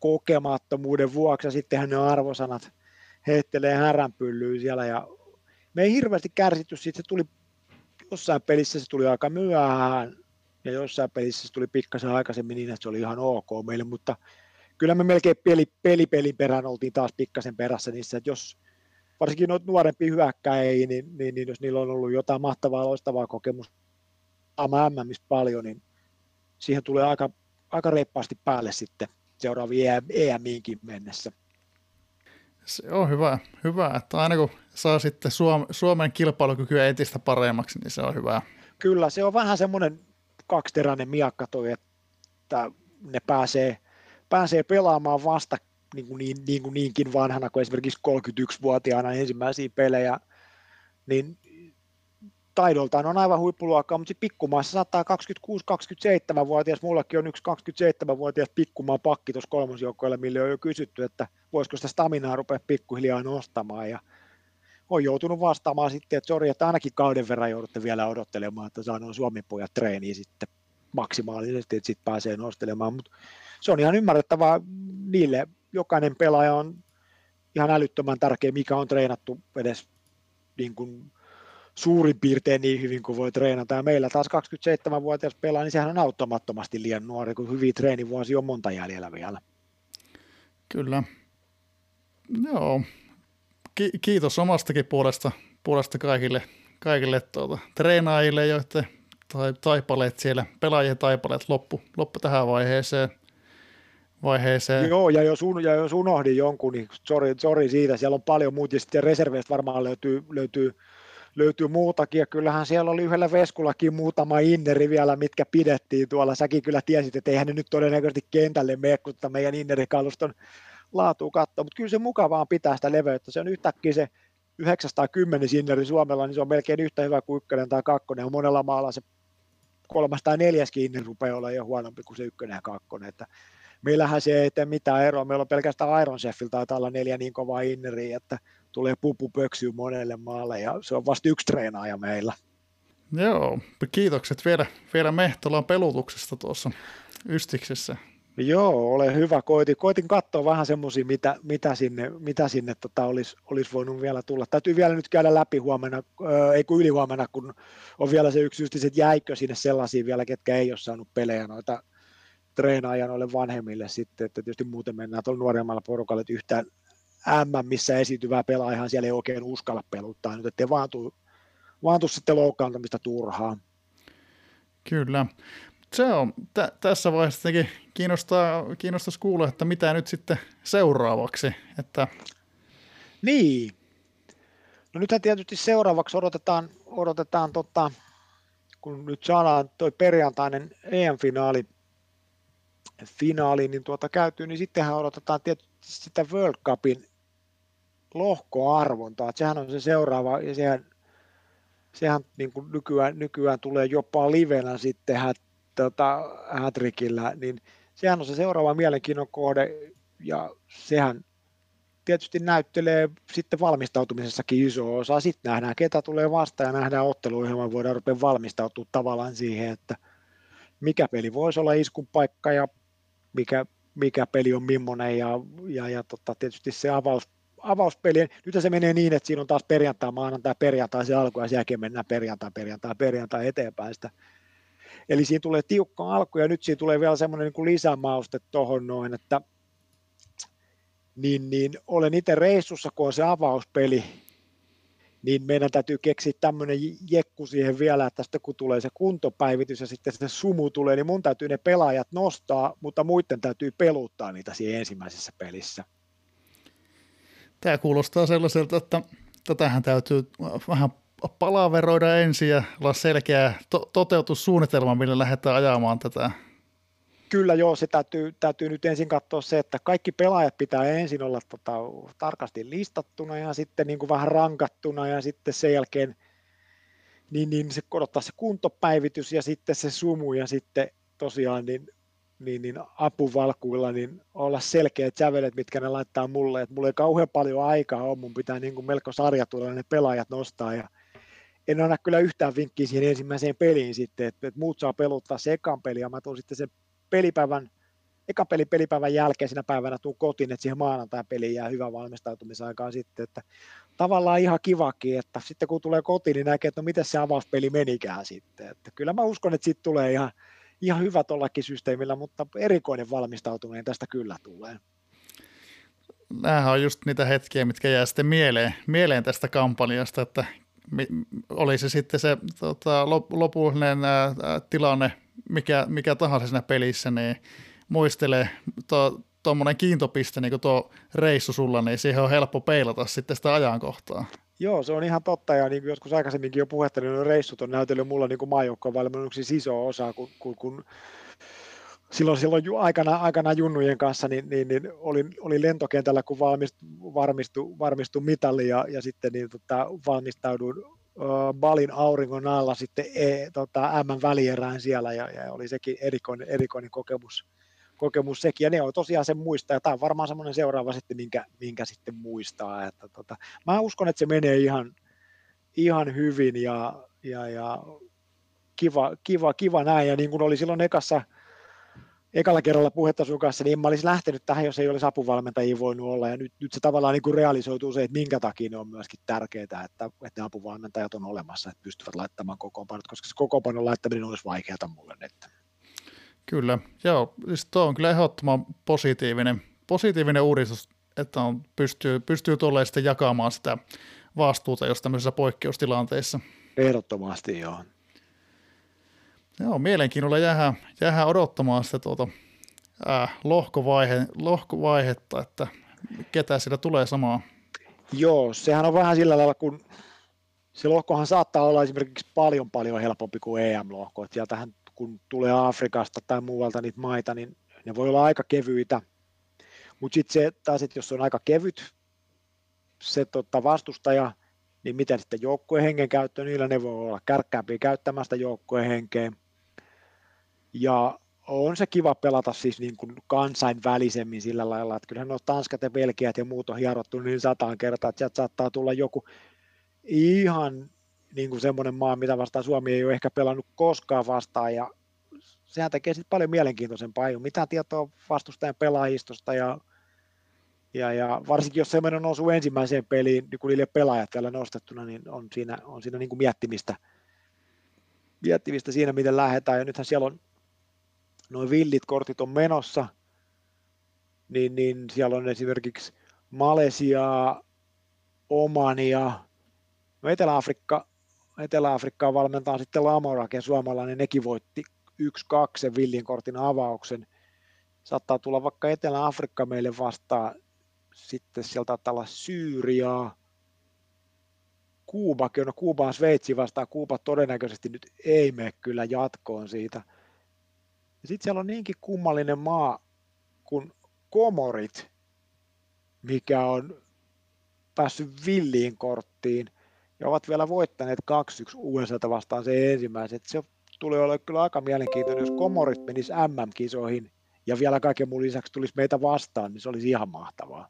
kokemattomuuden vuoksi ja sittenhän ne arvosanat heittelee häränpyllyä siellä ja me ei hirveästi kärsitty siitä, se tuli jossain pelissä se tuli aika myöhään ja jossain pelissä se tuli pikkasen aikaisemmin niin, että se oli ihan ok meille, mutta kyllä me melkein peli, peli pelin perään oltiin taas pikkasen perässä niissä, että jos varsinkin noita nuorempia hyökkäjiä, niin, niin, niin, jos niillä on ollut jotain mahtavaa, loistavaa kokemusta MMistä paljon, niin siihen tulee aika, aika reippaasti päälle sitten seuraaviin EMiinkin mennessä. Se on hyvä, hyvä, että aina kun saa sitten Suomen kilpailukykyä entistä paremmaksi, niin se on hyvä. Kyllä, se on vähän semmoinen kaksiteräinen miakka toi, että ne pääsee, pääsee pelaamaan vasta niin kuin niin, niin kuin niinkin vanhana kuin esimerkiksi 31-vuotiaana ensimmäisiä pelejä, niin taidoltaan on aivan huippuluokkaa, mutta sitten pikkumaassa saattaa 26-27-vuotias, mullakin on yksi 27-vuotias pikkumaan pakki tuossa kolmosjoukkoilla, millä on jo kysytty, että voisiko sitä staminaa rupea pikkuhiljaa nostamaan, ja on joutunut vastaamaan sitten, että sori, että ainakin kauden verran joudutte vielä odottelemaan, että saa noin Suomi-pojat treeniä sitten maksimaalisesti, että sitten pääsee nostelemaan, mutta se on ihan ymmärrettävää niille, jokainen pelaaja on ihan älyttömän tärkeä, mikä on treenattu edes niin kuin suurin piirtein niin hyvin kuin voi treenata. Ja meillä taas 27-vuotias pelaa, niin sehän on auttamattomasti liian nuori, kun hyviä treenivuosia on monta jäljellä vielä. Kyllä. Joo. Ki- kiitos omastakin puolesta, puolesta kaikille, kaikille tuota, treenaajille, joiden tai, taipaleet siellä, pelaajien taipaleet loppu, loppu tähän vaiheeseen. Vaiheeseen. Joo, ja jos, un, ja jos unohdin jonkun, niin sorry, sorry siitä, siellä on paljon muuta, ja sitten reserveistä varmaan löytyy, löytyy löytyy muutakin, ja kyllähän siellä oli yhdellä Veskullakin muutama inneri vielä, mitkä pidettiin tuolla. Säkin kyllä tiesit, että eihän ne nyt todennäköisesti kentälle mene, kun meidän innerikaluston laatu katsoa, mutta kyllä se mukavaa pitää sitä leveyttä. Se on yhtäkkiä se 910 inneri Suomella, niin se on melkein yhtä hyvä kuin ykkönen tai kakkonen. Monella maalla se kolmas tai neljäskin inneri rupeaa olla jo huonompi kuin se ykkönen ja kakkonen. Että meillähän se ei tee mitään eroa. Meillä on pelkästään Iron Chefillä taitaa olla neljä niin kovaa inneriä, että tulee pupu pöksyy monelle maalle ja se on vasta yksi treenaaja meillä. Joo, kiitokset vielä, vielä Mehtolan pelutuksesta tuossa Ystiksessä. Joo, ole hyvä. Koitin, koitin katsoa vähän semmoisia, mitä, mitä sinne, mitä sinne tota olisi, olisi voinut vielä tulla. Täytyy vielä nyt käydä läpi huomenna, ää, ei kun ylihuomenna, kun on vielä se yksi just, että jäikö sinne sellaisia vielä, ketkä ei ole saanut pelejä noita treenaajan noille vanhemmille sitten, että tietysti muuten mennään tuolla nuoremmalla porukalla, että yhtään M, missä esiintyvää pelaajahan siellä ei oikein uskalla peluttaa nyt, ettei vaan tuu, vaan tuu sitten loukkaantumista turhaan. Kyllä. Se on t- tässä vaiheessa kiinnostaa, kiinnostaisi kuulla, että mitä nyt sitten seuraavaksi. Että... Niin. No nythän tietysti seuraavaksi odotetaan, odotetaan tota, kun nyt saadaan toi perjantainen EM-finaali, finaali, niin tuota käytyy, niin sittenhän odotetaan tietysti sitä World Cupin lohkoarvontaa. Että sehän on se seuraava, ja sehän, sehän niin kuin nykyään, nykyään tulee jopa livenä sitten hät, tota, hätrikillä, niin sehän on se seuraava mielenkiinnon kohde, ja sehän tietysti näyttelee sitten valmistautumisessakin iso osa. Sitten nähdään, ketä tulee vastaan ja nähdään otteluohjelma, voidaan rupea valmistautua tavallaan siihen, että mikä peli voisi olla iskun paikka ja mikä, mikä peli on millainen ja, ja, ja tota, tietysti se avaus, avauspelien, nyt se menee niin, että siinä on taas perjantai, maanantai, perjantai se alku ja sen jälkeen mennään perjantai, perjantai, perjantai eteenpäin sitä. Eli siinä tulee tiukka alku ja nyt siinä tulee vielä semmoinen niin lisämauste tuohon noin, että niin, niin olen itse reissussa, kun on se avauspeli, niin meidän täytyy keksiä tämmöinen jekku siihen vielä, että sitten kun tulee se kuntopäivitys ja sitten se sumu tulee, niin mun täytyy ne pelaajat nostaa, mutta muiden täytyy peluttaa niitä siinä ensimmäisessä pelissä. Tämä kuulostaa sellaiselta, että tätähän täytyy vähän palaveroida ensin ja olla selkeä to- toteutussuunnitelma, millä lähdetään ajamaan tätä Kyllä joo, se täytyy, täytyy nyt ensin katsoa se, että kaikki pelaajat pitää ensin olla tota, tarkasti listattuna ja sitten niin kuin vähän rankattuna ja sitten sen jälkeen niin, niin se odottaa se kuntopäivitys ja sitten se sumu ja sitten tosiaan niin, niin, niin apuvalkuilla niin olla selkeät sävelet, mitkä ne laittaa mulle, että mulla ei kauhean paljon aikaa ole, mun pitää niin kuin melko sarjatuilla ne pelaajat nostaa ja en anna kyllä yhtään vinkkiä siihen ensimmäiseen peliin sitten, että, että muut saa peluttaa se ekan peli ja mä tuun sitten sen pelipäivän, eka peli pelipäivän jälkeen siinä päivänä tuu kotiin, että siihen maanantai-peliin jää hyvä valmistautumisaikaan sitten, että tavallaan ihan kivakin, että sitten kun tulee kotiin, niin näkee, että no miten se avauspeli menikään sitten, että kyllä mä uskon, että siitä tulee ihan, ihan hyvä tuollakin systeemillä, mutta erikoinen valmistautuminen tästä kyllä tulee. Nämähän on just niitä hetkiä, mitkä jää sitten mieleen, mieleen tästä kampanjasta, että oli se sitten se tota, lopullinen ää, tilanne mikä, mikä tahansa siinä pelissä, niin muistelee tuommoinen kiintopiste, niin kuin tuo reissu sulla, niin siihen on helppo peilata sitten sitä ajankohtaa. Joo, se on ihan totta, ja niin kuin joskus aikaisemminkin jo puhettelin, niin reissut on näytellyt mulla niin maajoukkoon valmennuksissa iso osa, kun, kun, kun silloin, silloin aikana, aikana junnujen kanssa niin, niin, niin olin, olin, lentokentällä, kun valmistu, varmistu, varmistu mitali ja, ja sitten niin, tota, valmistauduin Balin auringon alla sitten e, tota, M-välierään siellä ja, ja, oli sekin erikoinen, erikoinen kokemus, kokemus sekin. Ja ne on tosiaan sen muistaa ja tämä on varmaan semmoinen seuraava sitten, minkä, minkä sitten muistaa. Että, tota, mä uskon, että se menee ihan, ihan hyvin ja, ja, ja kiva, kiva, kiva näin. Ja niin kuin oli silloin ekassa, ekalla kerralla puhetta sun kanssa, niin en mä olisi lähtenyt tähän, jos ei olisi apuvalmentajia voinut olla. Ja nyt, nyt se tavallaan niin kuin realisoituu se, että minkä takia ne on myöskin tärkeää, että, että ne apuvalmentajat on olemassa, että pystyvät laittamaan kokoonpanot, koska se kokoonpanon laittaminen olisi vaikeaa mulle nyt. Kyllä, joo, siis tuo on kyllä ehdottoman positiivinen, positiivinen uudistus, että on, pystyy, pystyy tuolla sitten jakamaan sitä vastuuta jos tämmöisissä poikkeustilanteissa. Ehdottomasti joo. Joo, mielenkiinnolla jäähän, jäähän odottamaan sitä tuota, ää, lohkovaihe, lohkovaihetta, että ketä sitä tulee samaa. Joo, sehän on vähän sillä lailla, kun se lohkohan saattaa olla esimerkiksi paljon paljon helpompi kuin EM-lohko. Sieltähän kun tulee Afrikasta tai muualta niitä maita, niin ne voi olla aika kevyitä. Mutta sitten se taas, että jos on aika kevyt se tota, vastustaja, niin miten sitten joukkueen hengen käyttö, niillä ne voi olla kärkkäämpiä käyttämästä joukkueen henkeä. Ja on se kiva pelata siis niin kuin kansainvälisemmin sillä lailla, että kyllähän nuo Tanskat ja Belgiat ja muut on hierottu niin sataan kertaa, että sieltä saattaa tulla joku ihan niin kuin semmoinen maa, mitä vastaan Suomi ei ole ehkä pelannut koskaan vastaan, ja sehän tekee sitten paljon mielenkiintoisempaa, ei ole mitään tietoa vastustajan pelaajistosta, ja, ja, ja varsinkin jos semmoinen osuu ensimmäiseen peliin, niin kun niille pelaajat vielä nostettuna, niin on siinä, on siinä niin kuin miettimistä, miettimistä siinä, miten lähdetään, ja nythän siellä on noin villit kortit on menossa, niin, niin siellä on esimerkiksi Malesia, Omania, no Etelä-Afrikka, Etelä-Afrikkaa valmentaa sitten Lamoraken suomalainen, nekin voitti 1-2 sen villin kortin avauksen. Saattaa tulla vaikka Etelä-Afrikka meille vastaan, sitten sieltä olla Syyriaa, Kuubakin, no Kuuba on Sveitsi vastaan, Kuuba todennäköisesti nyt ei mene kyllä jatkoon siitä – ja sitten siellä on niinkin kummallinen maa kuin Komorit, mikä on päässyt villiin korttiin ja ovat vielä voittaneet 2-1 USAta vastaan se ensimmäisen. Se tulee olla kyllä aika mielenkiintoinen, jos Komorit menisi MM-kisoihin ja vielä kaiken muun lisäksi tulisi meitä vastaan, niin se olisi ihan mahtavaa.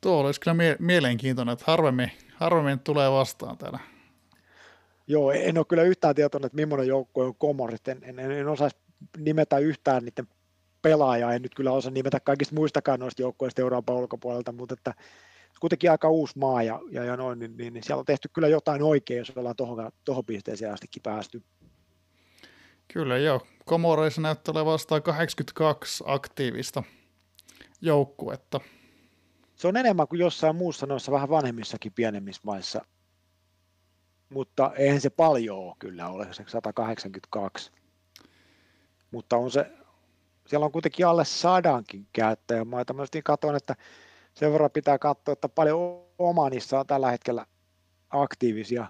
Tuo olisi kyllä mie- mielenkiintoinen, että harvemmin, harvemmin tulee vastaan täällä Joo, en ole kyllä yhtään tietoinen, että millainen joukkue on Komorit. En, en, en osaisi nimetä yhtään niiden pelaajaa, en nyt kyllä osaa nimetä kaikista muistakaan noista joukkoista Euroopan ulkopuolelta, mutta että kuitenkin aika uusi maa ja, ja, ja noin, niin, niin, niin, siellä on tehty kyllä jotain oikein, jos ollaan tuohon, tuohon pisteeseen astikin päästy. Kyllä joo. Komoreissa näyttää olevan vastaan 82 aktiivista joukkuetta. Se on enemmän kuin jossain muussa noissa vähän vanhemmissakin pienemmissä maissa, mutta eihän se paljon kyllä ole, se 182. Mutta on se, siellä on kuitenkin alle sadankin käyttäjämaita. Mä katsoin, että sen verran pitää katsoa, että paljon Omanissa on tällä hetkellä aktiivisia,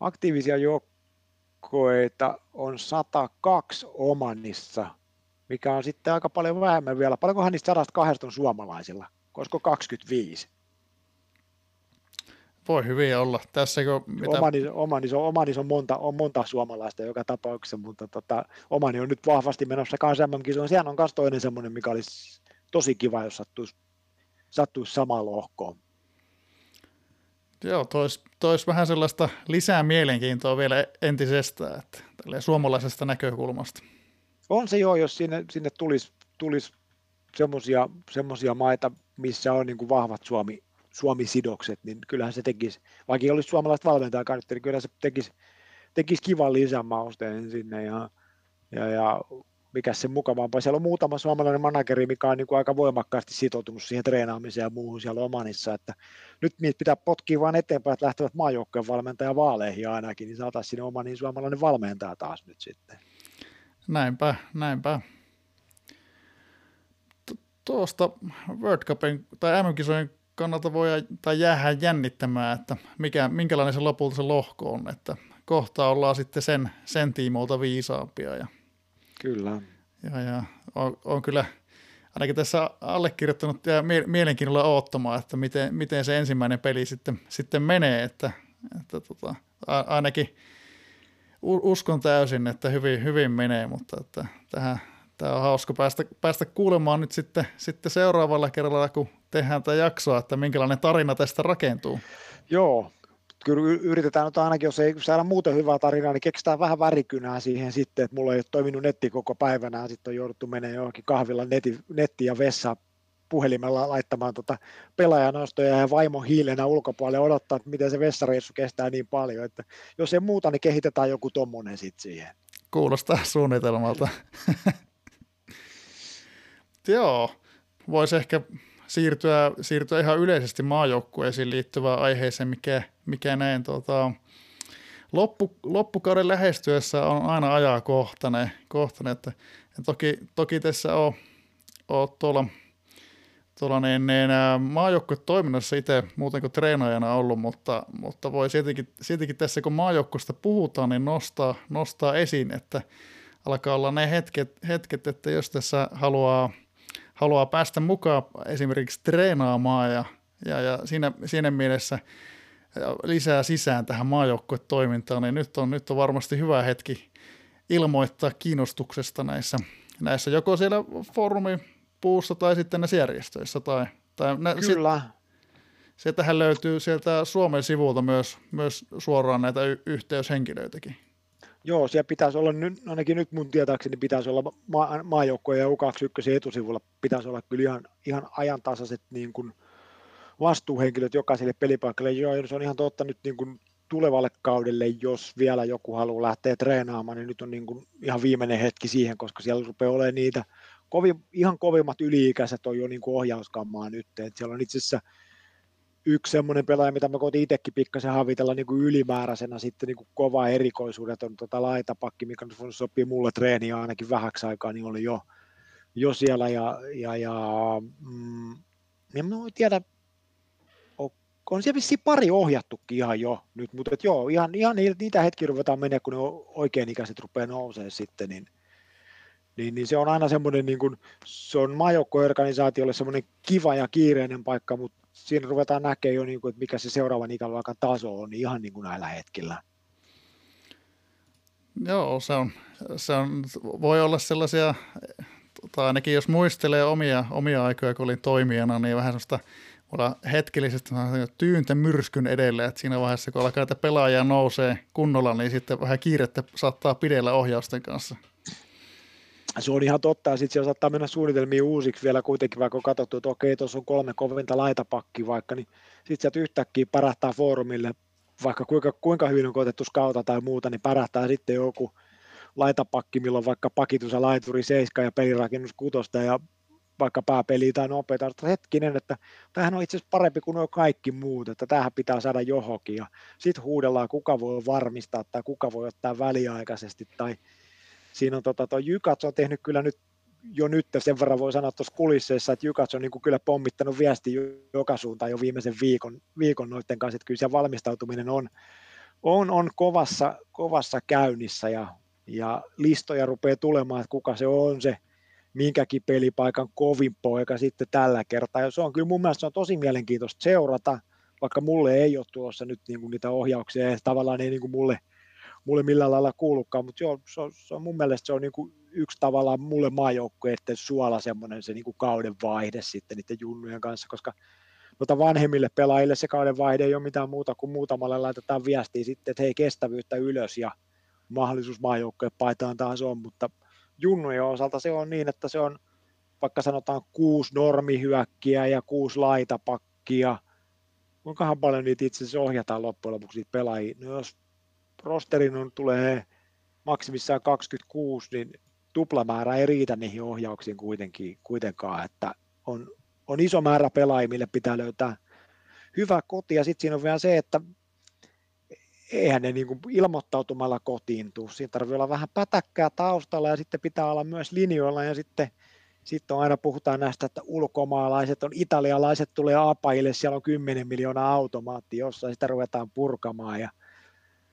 aktiivisia joukkoita on 102 Omanissa, mikä on sitten aika paljon vähemmän vielä. Paljonkohan niistä 102 on suomalaisilla? Koska 25? Voi hyvin olla. Tässä kun, mitä... Omani, Omanis, on, Omanis on, monta, on monta suomalaista joka tapauksessa, mutta tota, Omani on nyt vahvasti menossa kanssa MM-kisoon. Sehän on myös toinen semmoinen, mikä olisi tosi kiva, jos sattuisi, sattuisi samaan lohkoon. Joo, tois, tois vähän sellaista lisää mielenkiintoa vielä entisestään, että suomalaisesta näkökulmasta. On se joo, jos sinne, sinne tulisi, tulisi semmoisia maita, missä on niin kuin vahvat Suomi, Suomi-sidokset, niin kyllähän se tekisi, vaikka olisi suomalaiset valmentajaa niin kyllä se tekisi, tekisi kivan lisämausteen sinne ja, ja, ja mikä se mukavampaa. Siellä on muutama suomalainen manageri, mikä on niin kuin aika voimakkaasti sitoutunut siihen treenaamiseen ja muuhun siellä Omanissa, että nyt niitä pitää potkia vain eteenpäin, että lähtevät maajoukkojen valmentaja vaaleihin ainakin, niin saataisiin sinne Omanin suomalainen valmentaja taas nyt sitten. Näinpä, näinpä. Tuosta World Cupin tai MM-kisojen kannalta voi tai jäädä jännittämään, että mikä, minkälainen se lopulta se lohko on, että kohta ollaan sitten sen, sen tiimoilta viisaampia. Ja, kyllä. Ja, ja on, on, kyllä ainakin tässä allekirjoittanut ja mielenkiinnolla odottamaan, että miten, miten se ensimmäinen peli sitten, sitten menee, että, että tota, ainakin uskon täysin, että hyvin, hyvin menee, mutta että tähän, tämä on hauska päästä, päästä kuulemaan nyt sitten, sitten seuraavalla kerralla, kun tehdään tätä jaksoa, että minkälainen tarina tästä rakentuu. Joo, kyllä yritetään nyt ainakin, jos ei saada muuten hyvää tarinaa, niin keksitään vähän värikynää siihen sitten, että mulla ei ole toiminut netti koko päivänä, sitten on jouduttu menemään johonkin kahvilla netti, netti ja vessa puhelimella laittamaan tota pelaajanostoja ja vaimo hiilenä ulkopuolelle odottaa, että miten se vessareissu kestää niin paljon, että jos ei muuta, niin kehitetään joku tommonen sitten siihen. Kuulostaa suunnitelmalta. Joo, voisi ehkä siirtyä, siirtyä ihan yleisesti maajoukkueisiin liittyvään aiheeseen, mikä, mikä näin tota, loppu, loppukauden lähestyessä on aina ajakohtainen, kohtainen, että toki, toki tässä on, on tuolla, tuolla niin, niin, maajoukkuetoiminnassa itse muuten kuin treenaajana ollut, mutta, mutta voi siltikin, siltikin tässä kun maajoukkuesta puhutaan, niin nostaa, nostaa esiin, että alkaa olla ne hetket, hetket että jos tässä haluaa – haluaa päästä mukaan esimerkiksi treenaamaan ja, ja, ja siinä, siinä mielessä lisää sisään tähän maajoukkuetoimintaan, niin nyt on, nyt on varmasti hyvä hetki ilmoittaa kiinnostuksesta näissä, näissä joko siellä foorumipuussa tai sitten näissä järjestöissä. Tai, tai nä, Kyllä. sieltähän löytyy sieltä Suomen sivulta myös, myös suoraan näitä y- yhteyshenkilöitäkin. Joo, siellä pitäisi olla, nyt, ainakin nyt mun tietääkseni pitäisi olla ma- maajoukkoja ja U21 etusivulla pitäisi olla kyllä ihan, ihan ajantasaiset niin kuin vastuuhenkilöt jokaiselle pelipaikalle. Joo, se on ihan totta nyt niin kuin tulevalle kaudelle, jos vielä joku haluaa lähteä treenaamaan, niin nyt on niin kuin ihan viimeinen hetki siihen, koska siellä rupeaa olemaan niitä kovin, ihan kovimmat yli-ikäiset on jo niin kuin ohjauskammaa nyt. Et siellä on itse asiassa yksi semmoinen pelaaja, mitä mä koitin itsekin pikkasen havitella niin kuin ylimääräisenä sitten niin kuin kova erikoisuudet on tota laitapakki, mikä sopii mulle treeniä ainakin vähäksi aikaa, niin oli jo, jo siellä ja, ja, ja mm, en tiedä, on siellä vissiin pari ohjattukin ihan jo nyt, mutta et joo, ihan, ihan niitä hetkiä ruvetaan mennä, kun ne oikein ikäiset rupeaa nousemaan sitten, niin, niin, niin se on aina semmoinen, niin kuin, se on majoukkoorganisaatiolle semmoinen kiva ja kiireinen paikka, mutta siinä ruvetaan näkemään jo, niin kuin, että mikä se seuraavan ikäluokan taso on ihan niin kuin näillä hetkillä. Joo, se on, se on, voi olla sellaisia, tai ainakin jos muistelee omia, omia aikoja, kun olin toimijana, niin vähän sellaista olla hetkellisesti tyyntä myrskyn edelle, että siinä vaiheessa, kun alkaa näitä pelaajia nousee kunnolla, niin sitten vähän kiirettä saattaa pidellä ohjausten kanssa. Se on ihan totta, ja sitten siellä saattaa mennä suunnitelmiin uusiksi vielä kuitenkin, vaikka on katsottu, että okei, tuossa on kolme kovinta laitapakki vaikka, niin sitten sieltä yhtäkkiä pärähtää foorumille, vaikka kuinka, kuinka hyvin on koetettu skauta tai muuta, niin pärähtää sitten joku laitapakki, milloin vaikka pakitus ja laituri 7 ja pelirakennus kutosta ja vaikka pääpeli tai nopeita, että hetkinen, että tämähän on itse asiassa parempi kuin nuo kaikki muut, että tähän pitää saada johonkin. Ja sitten huudellaan, kuka voi varmistaa tai kuka voi ottaa väliaikaisesti tai siinä on tota, toi Jykats on tehnyt kyllä nyt jo nyt sen verran voi sanoa tuossa kulisseissa, että Jykats on niin kuin kyllä pommittanut viesti joka suuntaan jo viimeisen viikon, viikon noiden kanssa, että kyllä siellä valmistautuminen on, on, on kovassa, kovassa käynnissä ja, ja listoja rupeaa tulemaan, että kuka se on se minkäkin pelipaikan kovin poika sitten tällä kertaa. Ja se on kyllä mun mielestä se on tosi mielenkiintoista seurata, vaikka mulle ei ole tuossa nyt niin kuin niitä ohjauksia ja tavallaan ei niin kuin mulle, mulle millään lailla kuulukaan, mutta joo, se on, se on mun mielestä se on niin kuin yksi tavallaan mulle maajoukkueiden suola semmoinen se niin kuin kauden vaihde sitten niiden junnujen kanssa, koska mutta vanhemmille pelaajille se kauden vaihde ei ole mitään muuta kuin muutamalle laitetaan viestiä sitten, että hei kestävyyttä ylös ja mahdollisuus maajoukkojen paitaan taas on, mutta junnujen osalta se on niin, että se on vaikka sanotaan kuusi normihyökkiä ja kuusi laitapakkia, kuinkahan paljon niitä itse asiassa ohjataan loppujen lopuksi niitä pelaajia. No jos rosterin on, tulee maksimissaan 26, niin tuplamäärä ei riitä niihin ohjauksiin kuitenkin, kuitenkaan, että on, on iso määrä pelaajia, mille pitää löytää hyvä koti, ja sitten siinä on vielä se, että eihän ne niin kuin ilmoittautumalla kotiin tuu. Siinä tarvii olla vähän pätäkkää taustalla ja sitten pitää olla myös linjoilla. Ja sitten, sitten on aina puhutaan näistä, että ulkomaalaiset on italialaiset tulee apaille, siellä on 10 miljoonaa automaatti, jossa sitä ruvetaan purkamaan. Ja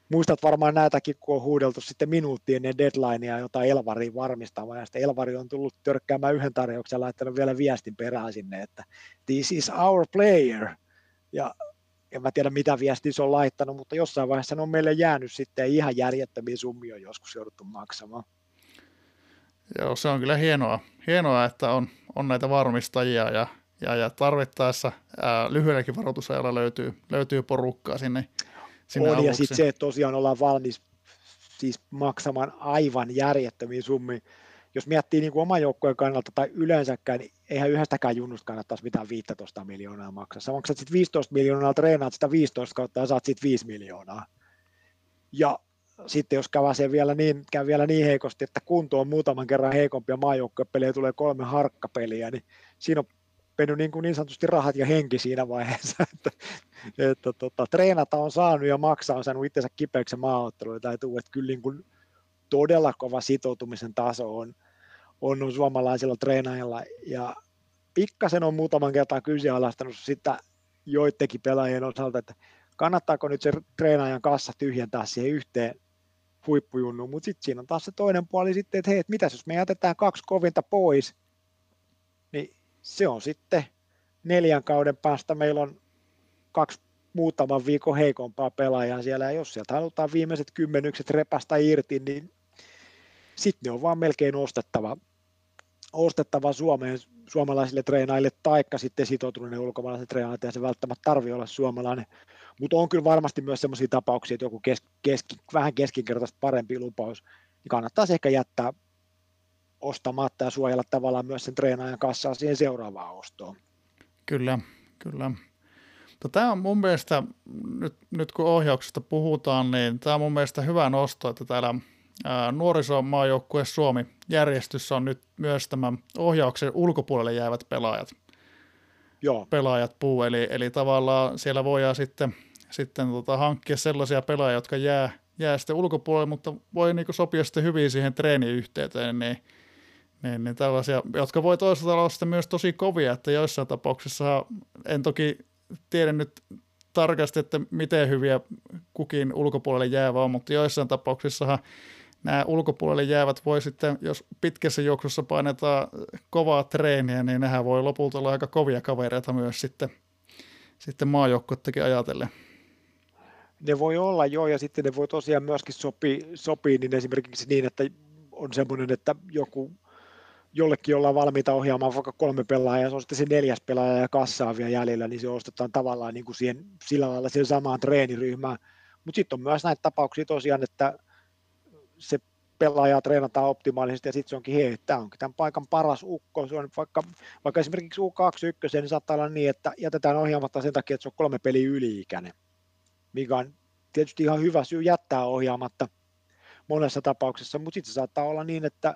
muistat varmaan näitäkin, kun on huudeltu sitten minuuttien ennen deadlinea jota Elvari varmistamaan, ja sitten Elvari on tullut törkkäämään yhden tarjouksen ja laittanut vielä viestin perään sinne, että this is our player, ja en mä tiedä mitä viestiä se on laittanut, mutta jossain vaiheessa ne on meille jäänyt sitten ihan järjettömiä summia joskus jouduttu maksamaan. Joo, se on kyllä hienoa, hienoa että on, on näitä varmistajia ja, ja, ja tarvittaessa ää, lyhyelläkin varoitusajalla löytyy, löytyy porukkaa sinne, sinne On, ja sitten se, että tosiaan ollaan valmis siis maksamaan aivan järjettömiä summia jos miettii niin kuin oman joukkueen kannalta tai yleensäkään, niin eihän yhdestäkään junnusta kannattaisi mitään 15 miljoonaa maksaa. Sä maksat sitten 15 miljoonaa, treenaat sitä 15 kautta ja saat sitten 5 miljoonaa. Ja sitten jos käy vielä niin, käy vielä niin heikosti, että kunto on muutaman kerran heikompi ja maajoukkuepeliä tulee kolme harkkapeliä, niin siinä on mennyt niin, kuin niin sanotusti rahat ja henki siinä vaiheessa, että, että tota, treenata on saanut ja maksaa on saanut itsensä kipeäksi maaotteluita, että kyllä niin kuin todella kova sitoutumisen taso on, on suomalaisilla treenaajilla. Ja pikkasen on muutaman kertaa kyseenalaistanut sitä joidenkin pelaajien osalta, että kannattaako nyt se treenaajan kassa tyhjentää siihen yhteen huippujunnuun, mutta sitten siinä on taas se toinen puoli sitten, että hei, että mitäs jos me jätetään kaksi kovinta pois, se on sitten neljän kauden päästä. Meillä on kaksi muutaman viikon heikompaa pelaajaa siellä, ja jos sieltä halutaan viimeiset kymmenykset repästä irti, niin sitten ne on vaan melkein ostettava, ostettava Suomeen, suomalaisille treenaille, taikka sitten sitoutuneille ulkomaalaisille treenaille, ja se välttämättä tarvii olla suomalainen. Mutta on kyllä varmasti myös sellaisia tapauksia, että joku kes, keski, vähän keskinkertaisesti parempi lupaus, niin kannattaisi ehkä jättää ostamatta ja suojella tavallaan myös sen treenaajan kassaa siihen seuraavaan ostoon. Kyllä, kyllä. Tämä on mun mielestä, nyt, nyt kun ohjauksesta puhutaan, niin tämä on mun mielestä hyvä nosto, että täällä nuorisomaajoukkue Suomi järjestys on nyt myös tämän ohjauksen ulkopuolelle jäävät pelaajat. Joo. Pelaajat puu, eli, eli tavallaan siellä voidaan sitten, sitten tota, hankkia sellaisia pelaajia, jotka jää, jää sitten ulkopuolelle, mutta voi niin sopia sitten hyvin siihen treeniyhteyteen, niin, niin, niin tällaisia, jotka voi toisaalta olla sitten myös tosi kovia, että joissain tapauksissa en toki tiedä nyt tarkasti, että miten hyviä kukin ulkopuolelle jäävä on, mutta joissain tapauksissa nämä ulkopuolelle jäävät voi sitten, jos pitkässä juoksussa painetaan kovaa treeniä, niin nehän voi lopulta olla aika kovia kavereita myös sitten, sitten maajoukkuettekin ajatellen. Ne voi olla joo, ja sitten ne voi tosiaan myöskin sopia, sopii niin esimerkiksi niin, että on semmoinen, että joku jollekin ollaan valmiita ohjaamaan vaikka kolme pelaajaa, ja se on sitten se neljäs pelaaja ja kassaa vielä jäljellä, niin se ostetaan tavallaan niin kuin siihen, sillä lailla siihen samaan treeniryhmään. Mutta sitten on myös näitä tapauksia tosiaan, että se pelaajaa treenataan optimaalisesti ja sitten se onkin, hei, tämä onkin tämän paikan paras ukko, se on vaikka, vaikka esimerkiksi U21, niin saattaa olla niin, että jätetään ohjaamatta sen takia, että se on kolme peliä yliikäinen, mikä on tietysti ihan hyvä syy jättää ohjaamatta monessa tapauksessa, mutta sitten se saattaa olla niin, että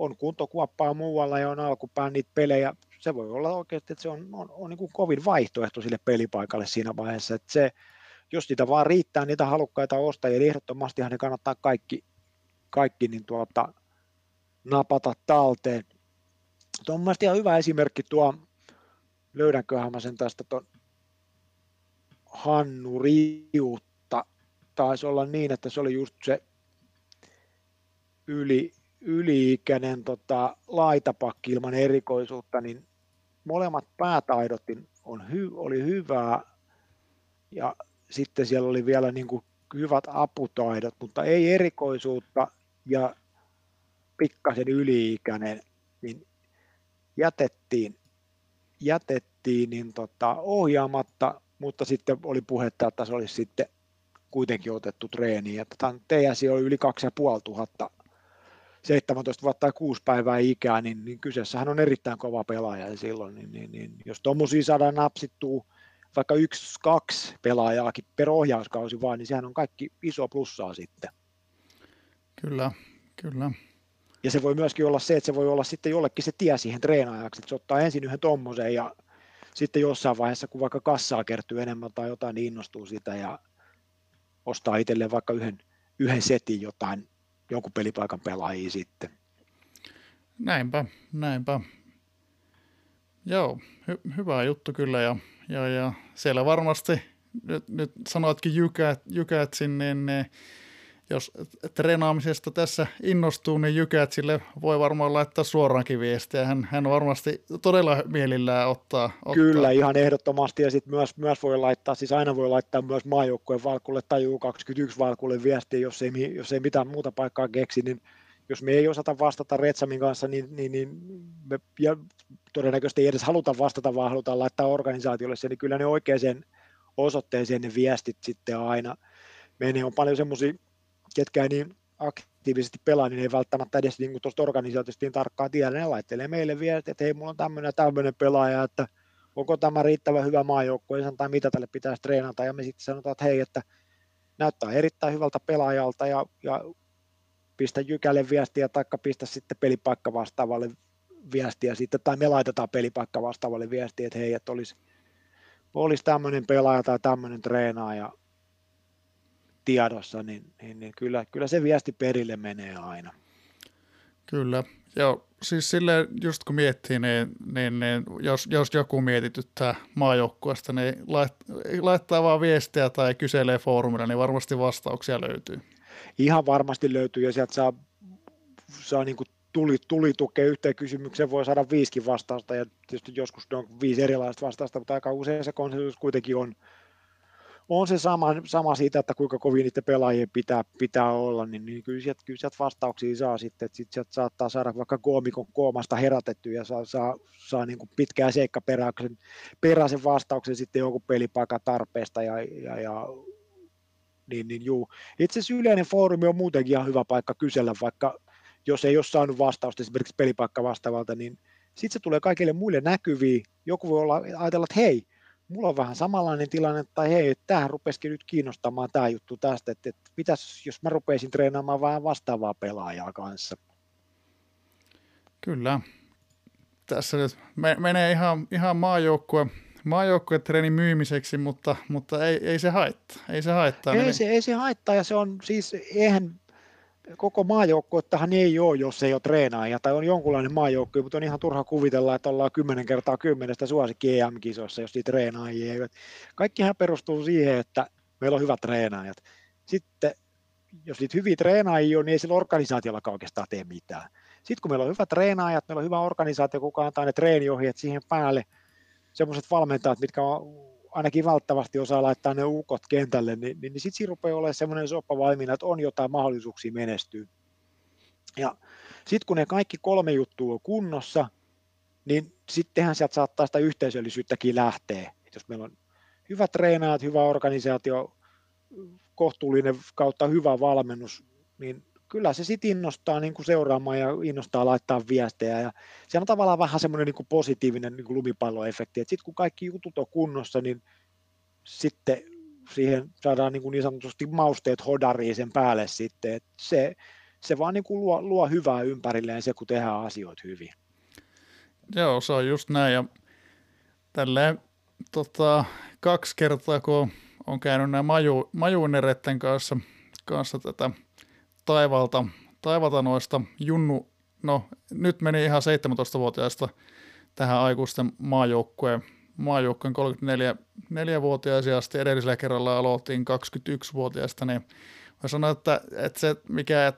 on kuntokuoppaa muualla ja on alkupään niitä pelejä. Se voi olla oikeasti, että se on, on, on niin kuin kovin vaihtoehto sille pelipaikalle siinä vaiheessa, että se, jos niitä vaan riittää, niitä halukkaita ostajia, niin ehdottomastihan ne kannattaa kaikki, kaikki niin tuota, napata talteen. Tuo on mielestäni ihan hyvä esimerkki tuo, löydänköhän mä sen tästä tuon Hannu Riutta, taisi olla niin, että se oli just se yli, yli-ikäinen tota, laitapakki ilman erikoisuutta, niin molemmat päätaidot on hy, oli hyvää ja sitten siellä oli vielä niin kuin hyvät aputaidot, mutta ei erikoisuutta ja pikkasen yli-ikäinen, niin jätettiin, jätettiin niin tota, ohjaamatta, mutta sitten oli puhetta, että se olisi sitten kuitenkin otettu treeniin. Että TSI oli yli 2500 17 vuotta tai 6 päivää ikää, niin, niin kyseessähän on erittäin kova pelaaja silloin, niin, niin, niin jos tuommoisia saadaan napsittua vaikka yksi, kaksi pelaajaakin per ohjauskausi vaan, niin sehän on kaikki iso plussaa sitten. Kyllä, kyllä. Ja se voi myöskin olla se, että se voi olla sitten jollekin se tie siihen treenaajaksi, että se ottaa ensin yhden tommosen ja sitten jossain vaiheessa, kun vaikka kassaa kertyy enemmän tai jotain, niin innostuu sitä ja ostaa itselleen vaikka yhden, yhden setin jotain, jonkun pelipaikan pelaajia sitten. Näinpä, näinpä. Joo, hy- hyvä juttu kyllä ja, ja, ja siellä varmasti, nyt, nyt sanoitkin jykät, jykätsin, niin, niin jos treenaamisesta tässä innostuu, niin jykät sille voi varmaan laittaa suoraankin viestiä. Hän, hän varmasti todella mielillään ottaa. ottaa. Kyllä, ihan ehdottomasti. Ja sitten myös, myös voi laittaa, siis aina voi laittaa myös maajoukkueen valkulle tai U21 valkulle viestiä, jos ei, jos ei mitään muuta paikkaa keksi, niin jos me ei osata vastata Retsamin kanssa, niin, niin, niin me, ja todennäköisesti ei edes haluta vastata, vaan halutaan laittaa organisaatiolle se, niin kyllä ne oikeaan osoitteeseen ne viestit sitten aina menee. On paljon semmoisia ketkä ei niin aktiivisesti pelaa, niin ei välttämättä edes niin tuosta organisaatiosta niin tarkkaan tiedä. Ne laittelee meille viestiä, että hei, mulla on tämmöinen tämmöinen pelaaja, että onko tämä riittävän hyvä maajoukkue, tai mitä tälle pitäisi treenata, ja me sitten sanotaan, että hei, että näyttää erittäin hyvältä pelaajalta, ja, ja pistä Jykälle viestiä, tai pistä sitten pelipaikka vastaavalle viestiä sitten, tai me laitetaan pelipaikka vastaavalle viestiä, että hei, että olisi, olisi tämmöinen pelaaja tai tämmöinen treenaaja, tiedossa, niin, niin, niin kyllä, kyllä se viesti perille menee aina. Kyllä, joo, siis silleen just kun miettii, niin, niin, niin jos, jos joku mietityttää maajoukkueesta, niin lait, laittaa vaan viestiä tai kyselee foorumilla, niin varmasti vastauksia löytyy. Ihan varmasti löytyy ja sieltä saa, saa niin kuin tuli, tuli tukea yhteen kysymykseen, voi saada viisikin vastausta ja tietysti joskus on viisi erilaista vastausta, mutta aika usein se konsensus kuitenkin on, on se sama, sama siitä, että kuinka kovin niiden pelaajien pitää, pitää olla, niin, niin kyllä, sieltä, kyllä sieltä vastauksia saa sitten, että sitten sieltä saattaa saada vaikka koomikon koomasta herätetty ja saa, saa, saa niin kuin pitkää seikkaperäisen peräisen vastauksen sitten jonkun pelipaikan tarpeesta ja, ja, ja niin, niin juu. Itse asiassa yleinen foorumi on muutenkin ihan hyvä paikka kysellä, vaikka jos ei ole saanut vastausta esimerkiksi pelipaikka vastaavalta, niin sitten se tulee kaikille muille näkyviin. Joku voi olla, ajatella, että hei, mulla on vähän samanlainen tilanne, tai hei, tähän rupesikin nyt kiinnostamaan tämä juttu tästä, että, että mitäs jos mä rupeisin treenaamaan vähän vastaavaa pelaajaa kanssa. Kyllä. Tässä nyt menee ihan, ihan maajoukkue, maajoukkuetreenin myymiseksi, mutta, mutta ei, ei se haittaa. Ei se haittaa. Ei, niin... se, ei se haittaa, ja se on siis, eihän koko maajoukkuettahan ei ole, jos ei ole treenaaja tai on jonkunlainen maajoukkue, mutta on ihan turha kuvitella, että ollaan kymmenen kertaa kymmenestä suosikki EM-kisoissa, jos niitä treenaajia ei ole. Kaikkihan perustuu siihen, että meillä on hyvät treenaajat. Sitten jos niitä hyviä treenaajia on, niin ei sillä organisaatiolla oikeastaan tee mitään. Sitten kun meillä on hyvät treenaajat, meillä on hyvä organisaatio, kuka antaa ne treeniohjeet siihen päälle, semmoiset valmentajat, mitkä on ainakin välttävästi osaa laittaa ne ukot kentälle, niin, niin, niin sitten siinä rupeaa olemaan semmoinen soppa valmiina, että on jotain mahdollisuuksia menestyä. Ja sitten kun ne kaikki kolme juttua on kunnossa, niin sittenhän sieltä saattaa sitä yhteisöllisyyttäkin lähteä. Et jos meillä on hyvät treenaajat, hyvä organisaatio, kohtuullinen kautta hyvä valmennus, niin kyllä se sitten innostaa niin kuin seuraamaan ja innostaa laittaa viestejä. Ja se on tavallaan vähän semmoinen niin kuin positiivinen niin lumipalloefekti, että sitten kun kaikki jutut on kunnossa, niin sitten siihen saadaan niin, kuin niin sanotusti mausteet hodariin sen päälle sitten. että se, se vaan niin kuin luo, luo hyvää ympärilleen se, kun tehdään asioita hyvin. Joo, se on just näin. Ja tälleen tota, kaksi kertaa, kun on käynyt nämä maju, majuuneretten kanssa, kanssa tätä taivalta, taivalta noista junnu, no nyt meni ihan 17-vuotiaista tähän aikuisten maajoukkueen, maajoukkueen 34-vuotiaisia asti. Edellisellä kerralla aloitin 21-vuotiaista, niin mä sanoa, että, että se mikä,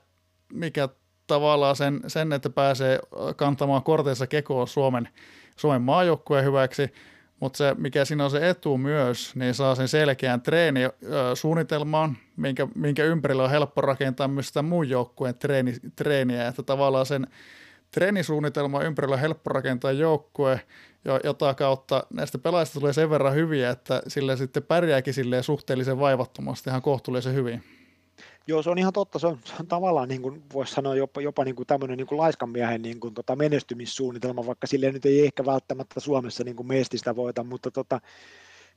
mikä tavallaan sen, sen, että pääsee kantamaan korteissa kekoa Suomen, Suomen maajoukkueen hyväksi, mutta se, mikä siinä on se etu myös, niin saa sen selkeän treenisuunnitelmaan, minkä, minkä ympärillä on helppo rakentaa myös sitä muun joukkueen treeni, treeniä, että tavallaan sen treenisuunnitelman ympärillä on helppo rakentaa joukkue, jota kautta näistä pelaajista tulee sen verran hyviä, että sille sitten pärjääkin suhteellisen vaivattomasti ihan kohtuullisen hyvin. Joo, se on ihan totta. Se on, se on tavallaan, niin kuin voisi sanoa, jopa, jopa niin kuin tämmöinen niin kuin laiskan miehen niin kuin, tota, menestymissuunnitelma, vaikka sille nyt ei ehkä välttämättä Suomessa niin kuin meestistä voita, mutta tota,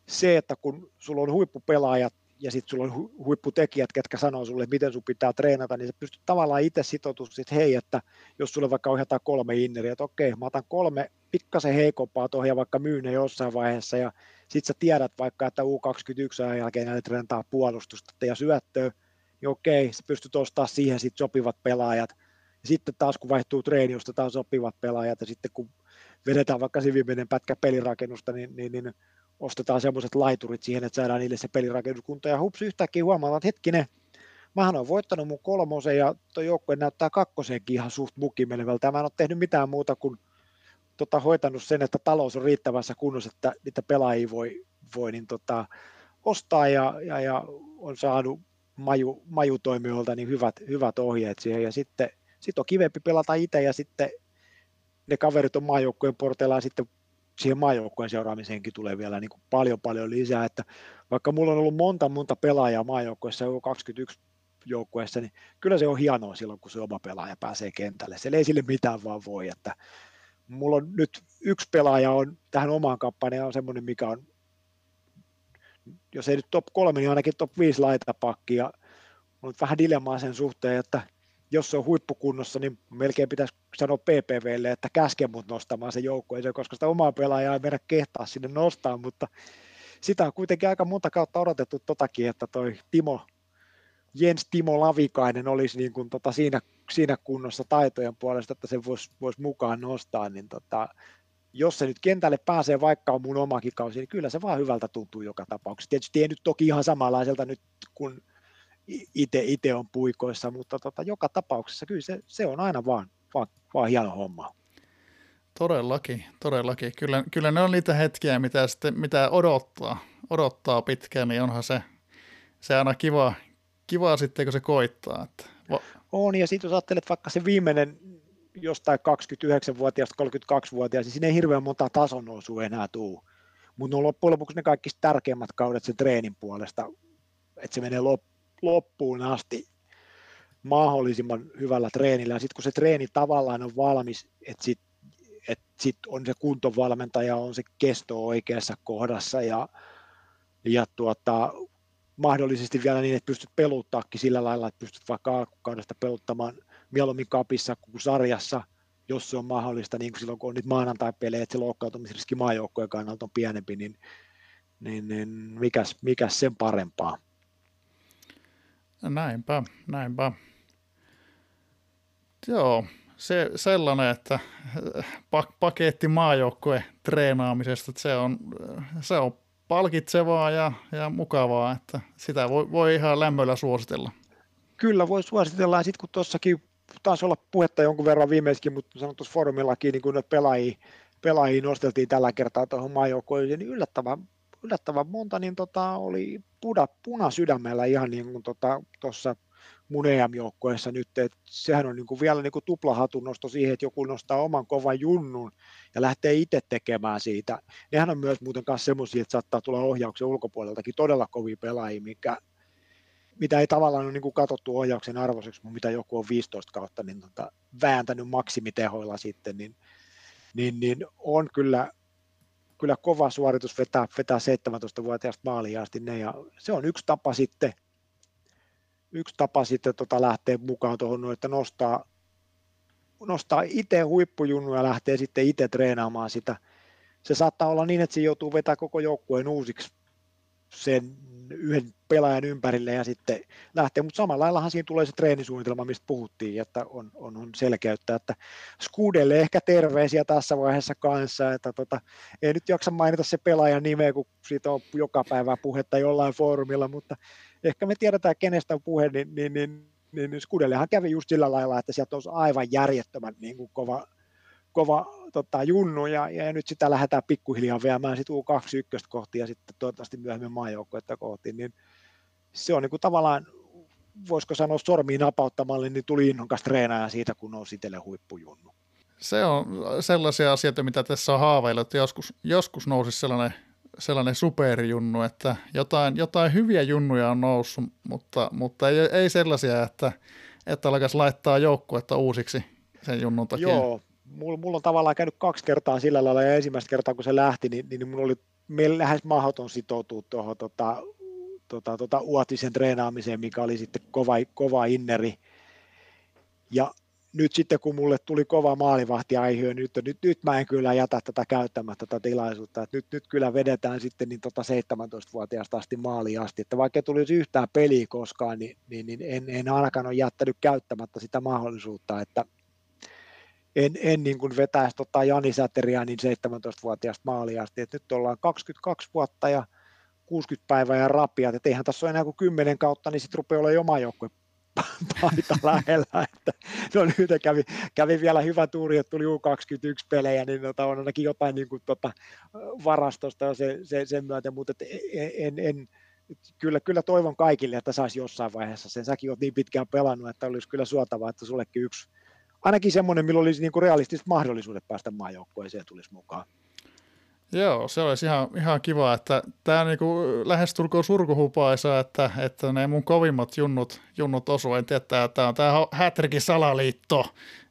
se, että kun sulla on huippupelaajat ja sitten sulla on huipputekijät, ketkä sanoo sulle, miten sun pitää treenata, niin sä pystyt tavallaan itse sitoutumaan, että hei, että jos sulle vaikka ohjataan kolme inneriä, että okei, mä otan kolme pikkasen heikompaa tuohon vaikka myyn ne jossain vaiheessa ja sitten sä tiedät vaikka, että U21 jälkeen näille treenataan puolustusta ja syöttöä, niin okei, sä pystyt ostamaan siihen sit sopivat pelaajat. Ja sitten taas kun vaihtuu treeni, taas sopivat pelaajat, ja sitten kun vedetään vaikka se viimeinen pätkä pelirakennusta, niin, niin, niin ostetaan semmoiset laiturit siihen, että saadaan niille se pelirakennuskunta. Ja hups, yhtäkkiä huomataan, että hetkinen, mähän olen voittanut mun kolmosen ja tuo joukkue näyttää kakkosenkin ihan suht mukimenevältä. Mä en ole tehnyt mitään muuta kuin tota, hoitanut sen, että talous on riittävässä kunnossa, että niitä pelaajia voi, voi niin tota, ostaa ja, ja, ja, on saanut maju, majutoimijoilta niin hyvät, hyvät ohjeet siihen ja sitten sit on kivempi pelata itse ja sitten ne kaverit on maajoukkueen porteilla ja sitten siihen maajoukkueen seuraamiseenkin tulee vielä niin kuin paljon paljon lisää, että vaikka mulla on ollut monta monta pelaajaa maajoukkueessa jo 21 joukkueessa, niin kyllä se on hienoa silloin, kun se oma pelaaja pääsee kentälle. Se ei sille mitään vaan voi, että mulla on nyt yksi pelaaja on tähän omaan kampanjaan on semmoinen, mikä on jos ei nyt top 3, niin ainakin top 5 laitapakki. on vähän dilemmaa sen suhteen, että jos se on huippukunnossa, niin melkein pitäisi sanoa PPVlle, että käske mut nostamaan se joukkueeseen, koska sitä omaa pelaajaa ei meidän kehtaa sinne nostaa, mutta sitä on kuitenkin aika monta kautta odotettu totakin, että toi Timo, Jens Timo Lavikainen olisi niin kuin tota siinä, siinä kunnossa taitojen puolesta, että se voisi vois mukaan nostaa, niin tota, jos se nyt kentälle pääsee, vaikka on mun omakin kausi, niin kyllä se vaan hyvältä tuntuu joka tapauksessa. Tietysti ei nyt toki ihan samanlaiselta nyt, kun itse on puikoissa, mutta tota, joka tapauksessa kyllä se, se on aina vaan, vaan, vaan hieno homma. Todellakin, todellakin. Kyllä, kyllä ne on niitä hetkiä, mitä, sitten, mitä odottaa, odottaa pitkään, niin onhan se, se aina kiva, kiva sitten, kun se koittaa. Että... On, ja sitten jos ajattelet vaikka se viimeinen jostain 29-vuotiaasta 32-vuotiaasta, niin siinä ei hirveän monta tason nousua enää tuu. Mutta ne on loppujen lopuksi ne kaikki tärkeimmät kaudet sen treenin puolesta, että se menee loppuun asti mahdollisimman hyvällä treenillä. Sitten kun se treeni tavallaan on valmis, että sitten et sit on se kuntovalmentaja, on se kesto oikeassa kohdassa ja, ja tuota, mahdollisesti vielä niin, että pystyt peluttaakin sillä lailla, että pystyt vaikka alkukaudesta peluttamaan mieluummin kapissa kuin sarjassa, jos se on mahdollista, niin kuin silloin kun on nyt maanantai-pelejä, että se loukkaantumisriski maajoukkojen kannalta on pienempi, niin, niin, niin mikäs, mikäs sen parempaa. Näinpä, näinpä. Joo, se sellainen, että pak- paketti maajoukkue treenaamisesta, että se on, se on palkitsevaa ja, ja mukavaa, että sitä voi, voi ihan lämmöllä suositella. Kyllä voi suositella, ja sitten kun tuossakin taisi olla puhetta jonkun verran viimeiskin, mutta sanon tuossa foorumillakin, niin kun pelaajia, pelaajia nosteltiin tällä kertaa tuohon maajoukkoon, niin yllättävän, yllättävän monta niin tota, oli puda, puna sydämellä ihan niin kuin tuossa tota, mun EM-joukkoessa nyt, että sehän on niin kuin vielä niin kuin tuplahatun nosto siihen, että joku nostaa oman kovan junnun ja lähtee itse tekemään siitä. Nehän on myös muuten kanssa semmoisia, että saattaa tulla ohjauksen ulkopuoleltakin todella kovia pelaajia, mikä mitä ei tavallaan ole niin kuin katsottu ohjauksen arvoiseksi, mutta mitä joku on 15 kautta niin tota, vääntänyt maksimitehoilla sitten, niin, niin, niin on kyllä, kyllä kova suoritus vetää, vetää 17-vuotiaasta maaliin asti ne, ja se on yksi tapa sitten, yksi tapa sitten tota lähteä mukaan tuohon, että nostaa, nostaa itse huippujunnu ja lähtee sitten itse treenaamaan sitä. Se saattaa olla niin, että se joutuu vetämään koko joukkueen uusiksi sen yhden pelaajan ympärille ja sitten lähtee, mutta samalla laillahan siinä tulee se treenisuunnitelma, mistä puhuttiin, että on, on, on selkeyttä, että Skudelle ehkä terveisiä tässä vaiheessa kanssa, että tota, ei nyt jaksa mainita se pelaajan nimeä, kun siitä on joka päivä puhetta jollain foorumilla, mutta ehkä me tiedetään, kenestä on puhe, niin, niin, niin, niin Skudellehan kävi just sillä lailla, että sieltä olisi aivan järjettömän niin kuin kova, kova tota, junnu, ja, ja, nyt sitä lähdetään pikkuhiljaa viemään sit U21 kohti ja sitten toivottavasti myöhemmin maajoukkoita kohti, niin se on niin kuin tavallaan, voisiko sanoa sormiin napauttamalle, niin tuli innokas treenaaja siitä, kun on itselle huippujunnu. Se on sellaisia asioita, mitä tässä on haaveilla, että joskus, joskus nousisi sellainen, sellainen superjunnu, että jotain, jotain hyviä junnuja on noussut, mutta, mutta ei, ei sellaisia, että, että alkaisi laittaa joukkuetta uusiksi sen junnun takia. Joo, mulla, mulla on tavallaan käynyt kaksi kertaa sillä lailla, ja ensimmäistä kertaa kun se lähti, niin, niin mulla oli lähes mahdoton sitoutua tuohon tota, tota, tota, uotisen treenaamiseen, mikä oli sitten kova, kova inneri. Ja nyt sitten kun mulle tuli kova maalivahti aihe, nyt, nyt, nyt mä en kyllä jätä tätä käyttämättä tätä tilaisuutta, että nyt, nyt kyllä vedetään sitten niin tota 17-vuotiaasta asti maaliin asti, että vaikka tulisi yhtään peliä koskaan, niin, niin, niin en, en ainakaan ole jättänyt käyttämättä sitä mahdollisuutta, että en, en niin kuin vetäisi tota Jani Säteriä niin 17-vuotiaasta maaliin asti, että nyt ollaan 22 vuotta ja 60 päivää ja rapia, että eihän tässä ole enää kuin 10 kautta, niin sitten rupeaa olemaan oma joukkue paita lähellä, että no nyt kävi, kävi, vielä hyvä tuuri, että tuli U21 pelejä, niin tota, on ainakin jotain niin kuin, tota, varastosta se, se, sen myötä, mutta et en, en, kyllä, kyllä toivon kaikille, että saisi jossain vaiheessa sen. Säkin olet niin pitkään pelannut, että olisi kyllä suotavaa, että sullekin yksi, ainakin semmoinen, millä olisi niin kuin realistiset mahdollisuudet päästä maajoukkueeseen tulisi mukaan. Joo, se olisi ihan, ihan kiva, että tämä niinku lähestulkoon surkuhupaisa, että, että ne mun kovimmat junnut, junnut osu. En tiedä, tämä on tämä Hätrikin salaliitto,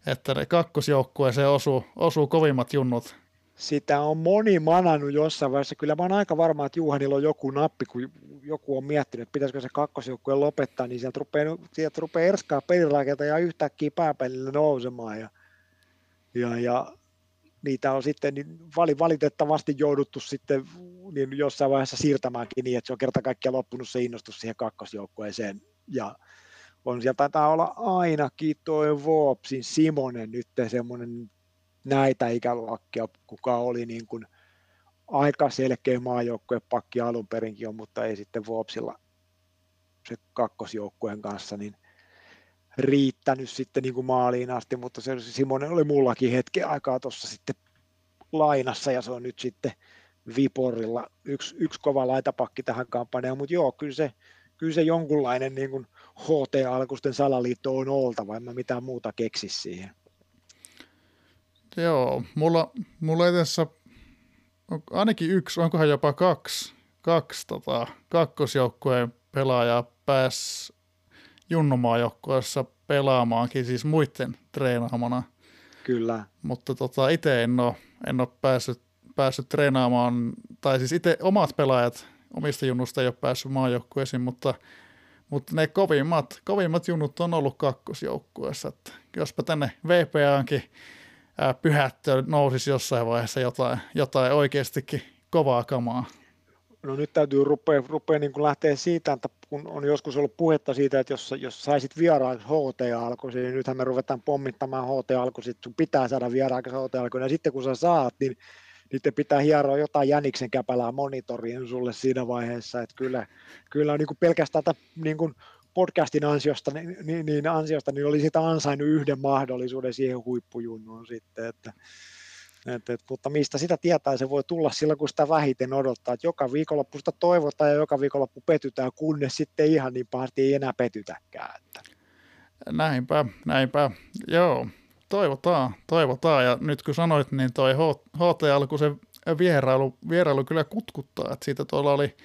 että ne kakkosjoukkueeseen osuu, osuu kovimmat junnut. Sitä on moni manannut jossain vaiheessa. Kyllä mä oon aika varma, että Juhanilla on joku nappi, kun joku on miettinyt, että pitäisikö se kakkosjoukkue lopettaa, niin sieltä rupeaa, sieltä rupeaa erskaa pelirakentaa ja yhtäkkiä pääpelillä nousemaan. Ja, ja, ja niitä on sitten niin valitettavasti jouduttu sitten niin jossain vaiheessa siirtämäänkin niin, että se on kerta kaikkiaan loppunut se innostus siihen kakkosjoukkueeseen. Ja on sieltä taitaa olla ainakin tuo Vopsin Simonen nyt semmoinen näitä ikäluokkia, kuka oli niin kuin aika selkeä maajoukkuepakki alun perinkin on, mutta ei sitten Vopsilla se kakkosjoukkueen kanssa, niin riittänyt sitten niin kuin maaliin asti, mutta se Simonen oli mullakin hetken aikaa tuossa sitten lainassa ja se on nyt sitten Viporilla yksi, yksi kova laitapakki tähän kampanjaan, mutta joo, kyllä se, kyllä se jonkunlainen niin kuin HT-alkusten salaliitto on oltava, en mä mitään muuta keksi siihen. Joo, mulla, mulla ei tässä ainakin yksi, onkohan jopa kaksi, kaksi tota, kakkosjoukkueen pelaajaa pääsi junnumaajoukkueessa pelaamaankin, siis muiden treenaamana. Kyllä. Mutta tota, itse en ole, en ole päässyt, päässyt treenaamaan, tai siis itse omat pelaajat omista junnusta ei ole päässyt maajoukkueisiin, mutta, mutta ne kovimmat, kovimmat junnut on ollut kakkosjoukkueessa. Että jospa tänne VPAankin pyhättö nousisi jossain vaiheessa jotain, jotain oikeastikin kovaa kamaa. No nyt täytyy rupea, rupea niin kuin lähteä siitä, että kun on joskus ollut puhetta siitä, että jos, jos saisit vieraaksi HT-alkuisin, niin nythän me ruvetaan pommittamaan HT-alkuisin, sun pitää saada vieraaksi HT-alkuisin, ja sitten kun sä saat, niin niiden pitää hieroa jotain jäniksen käpälää monitoriin sulle siinä vaiheessa, että kyllä, kyllä niin kuin pelkästään niin kuin podcastin ansiosta, niin, niin, niin, ansiosta, niin oli sitä ansainnut yhden mahdollisuuden siihen huippujunnuun sitten, että, et, et, mutta mistä sitä tietää, se voi tulla silloin, kun sitä vähiten odottaa, että joka viikonloppu sitä toivotaan ja joka viikonloppu petytään, kunnes sitten ihan niin pahasti ei enää petytäkään. Että. Näinpä, näinpä, joo, toivotaan, toivotaan, ja nyt kun sanoit, niin toi HT alku se vierailu, vierailu kyllä kutkuttaa, että siitä tuolla oli,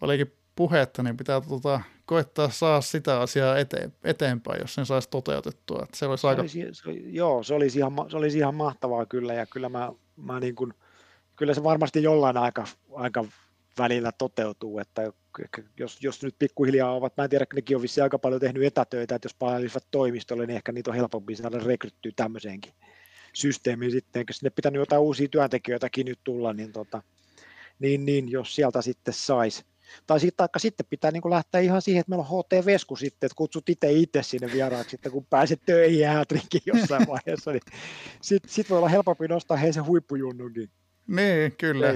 olikin puhetta, niin pitää tota, koettaa saa sitä asiaa eteen, eteenpäin, jos sen saisi toteutettua. Että se olisi se aika... olisi, se, joo, se olisi, ihan, se olisi ihan mahtavaa kyllä, ja kyllä mä, mä niin kuin, kyllä se varmasti jollain aika, aika välillä toteutuu, että jos, jos nyt pikkuhiljaa ovat, mä en tiedä, nekin on vissiin aika paljon tehnyt etätöitä, että jos palvelisivat toimistolle, niin ehkä niitä on helpompi saada rekryttyä tämmöiseenkin systeemiin sitten, eikö sinne pitänyt jotain uusia työntekijöitäkin nyt tulla, niin, tota, niin, niin jos sieltä sitten saisi. Tai sitten, taikka sitten pitää niin lähteä ihan siihen, että meillä on HT-vesku sitten, että kutsut itse itse sinne vieraaksi, sitten kun pääset töihin jäätrinkin jossain vaiheessa, niin sitten sit voi olla helpompi nostaa hei se huippujunnunkin. Niin, kyllä.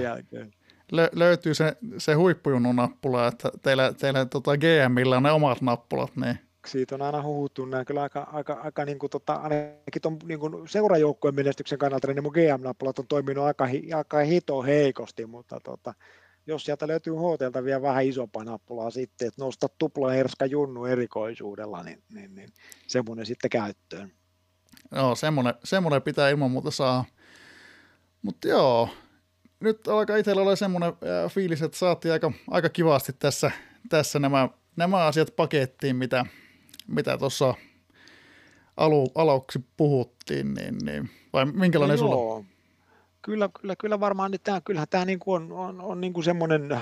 Lö- löytyy se, se huippujunnun nappula, että teillä, teillä tota GMillä on ne omat nappulat, niin siitä on aina huhuttu näin kyllä aika, aika, aika niin kuin, tota, ainakin ton, niin kuin seurajoukkojen menestyksen kannalta, niin mun GM-nappulat on toiminut aika, aika hito heikosti, mutta tota, jos sieltä löytyy HTlta vielä vähän isompaa nappulaa sitten, että nosta tupla herska junnu erikoisuudella, niin, niin, niin semmoinen sitten käyttöön. Joo, semmoinen, semmoinen pitää ilman muuta saa. Mutta joo, nyt alkaa itsellä olla semmoinen fiilis, että saatiin aika, aika kivasti tässä, tässä nämä, nämä asiat pakettiin, mitä, mitä tuossa alu, aluksi puhuttiin, niin, niin vai minkälainen no, sulla? Kyllä, kyllä, kyllä varmaan niin tämä, kyllähän tämä niin kuin on, on, on niin kuin semmoinen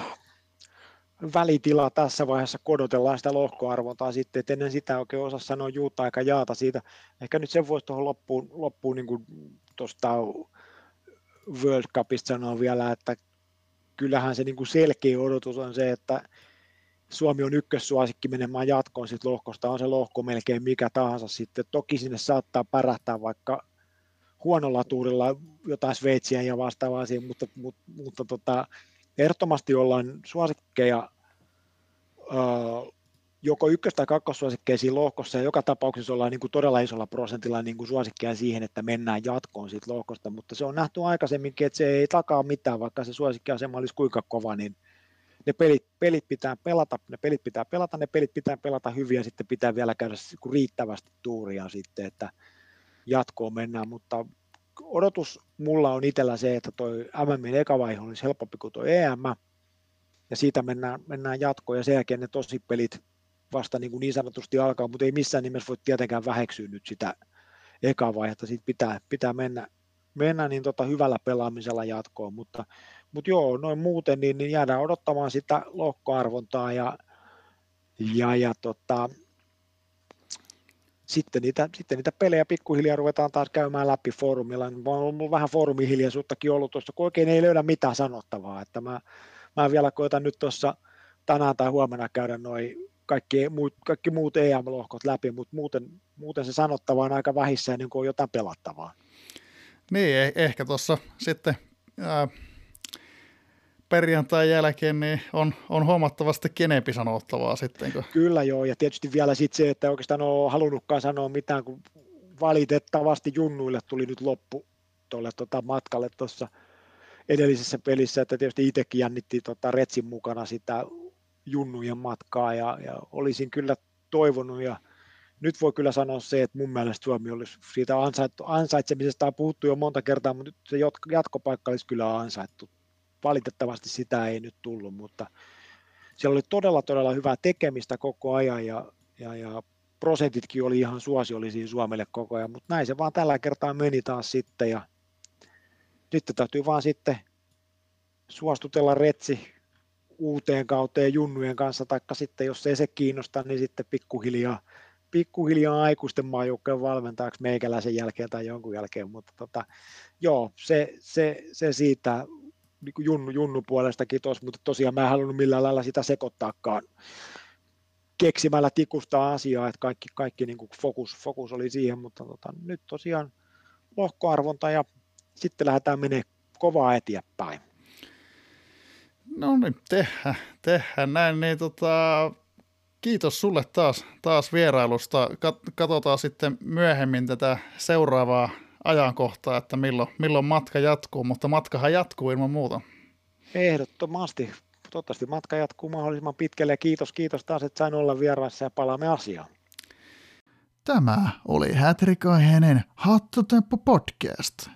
välitila tässä vaiheessa, kun odotellaan sitä lohkoarvontaa sitten, että ennen sitä oikein osaa sanoa juuta aika jaata siitä. Ehkä nyt sen voisi tuohon loppuun, loppuun niin kuin tuosta World Cupista sanoa vielä, että kyllähän se niin kuin selkeä odotus on se, että Suomi on ykkössuosikki menemään jatkoon sit lohkosta, on se lohko melkein mikä tahansa sitten. Toki sinne saattaa pärähtää vaikka huonolla tuurilla jotain Sveitsiä ja vastaavaa siihen, mutta, mutta, mutta tota, ehdottomasti ollaan suosikkeja joko ykkös- tai kakkossuosikkeja siinä lohkossa, ja joka tapauksessa ollaan niin kuin todella isolla prosentilla niin kuin suosikkeja siihen, että mennään jatkoon siitä lohkosta, mutta se on nähty aikaisemminkin, että se ei takaa mitään, vaikka se suosikkiasema olisi kuinka kova, niin ne pelit, pelit pitää pelata, ne pelit pitää pelata, ne pelit pitää pelata hyvin ja sitten pitää vielä käydä riittävästi tuuria sitten, että jatkoon mennään, mutta odotus mulla on itsellä se, että toi MMin eka vaihe olisi helpompi kuin tuo EM, ja siitä mennään, mennään jatkoon, ja sen jälkeen ne tosi pelit vasta niin, kuin niin sanotusti alkaa, mutta ei missään nimessä voi tietenkään väheksyä nyt sitä eka vaihetta, siitä pitää, pitää mennä, mennä niin tota hyvällä pelaamisella jatkoon, mutta mutta joo, noin muuten niin, niin jäädään odottamaan sitä lohkoarvontaa ja, ja, ja tota, sitten niitä, sitten niitä pelejä pikkuhiljaa ruvetaan taas käymään läpi foorumilla. On ollut vähän foorumihiljaisuuttakin ollut tuossa, kun oikein ei löydä mitään sanottavaa. Että mä, mä vielä koitan nyt tuossa tänään tai huomenna käydä noin kaikki muut, kaikki muut EM-lohkot läpi, mutta muuten, muuten se sanottava on aika vähissä ennen kuin on jotain pelattavaa. Niin, eh, ehkä tuossa sitten ää, perjantain jälkeen niin on, on huomattavasti kenempi sanottavaa sitten. Kun... Kyllä joo, ja tietysti vielä sitten se, että oikeastaan ole halunnutkaan sanoa mitään, kun valitettavasti junnuille tuli nyt loppu tuolle tota matkalle tuossa edellisessä pelissä, että tietysti itsekin jännitti tota Retsin mukana sitä junnujen matkaa, ja, ja olisin kyllä toivonut, ja nyt voi kyllä sanoa se, että mun mielestä Suomi olisi siitä ansaittu, ansaitsemisesta on puhuttu jo monta kertaa, mutta nyt se jatkopaikka olisi kyllä ansaittu valitettavasti sitä ei nyt tullut, mutta siellä oli todella, todella hyvää tekemistä koko ajan ja, ja, ja prosentitkin oli ihan suosiollisia Suomelle koko ajan, mutta näin se vaan tällä kertaa meni taas sitten ja nyt täytyy vaan sitten suostutella retsi uuteen kauteen junnujen kanssa, taikka sitten jos ei se kiinnosta, niin sitten pikkuhiljaa, pikkuhiljaa aikuisten maajoukkojen valmentajaksi meikäläisen jälkeen tai jonkun jälkeen, mutta tota, joo, se, se, se siitä niin kuin junnu, junnu puolestakin tos, mutta tosiaan mä en halunnut millään lailla sitä sekoittaakaan keksimällä tikusta asiaa, että kaikki, kaikki niin kuin fokus, fokus oli siihen, mutta tota, nyt tosiaan lohkoarvonta ja sitten lähdetään menemään kovaa eteenpäin. No niin, tehdään, tehdään näin, niin tota, kiitos sulle taas, taas vierailusta. Katsotaan sitten myöhemmin tätä seuraavaa ajankohtaa, että milloin, milloin matka jatkuu, mutta matkahan jatkuu ilman muuta. Ehdottomasti. Toivottavasti matka jatkuu mahdollisimman pitkälle ja kiitos, kiitos taas, että sain olla vieraassa ja palaamme asiaan. Tämä oli Hätrikainen Hattotemppu podcast.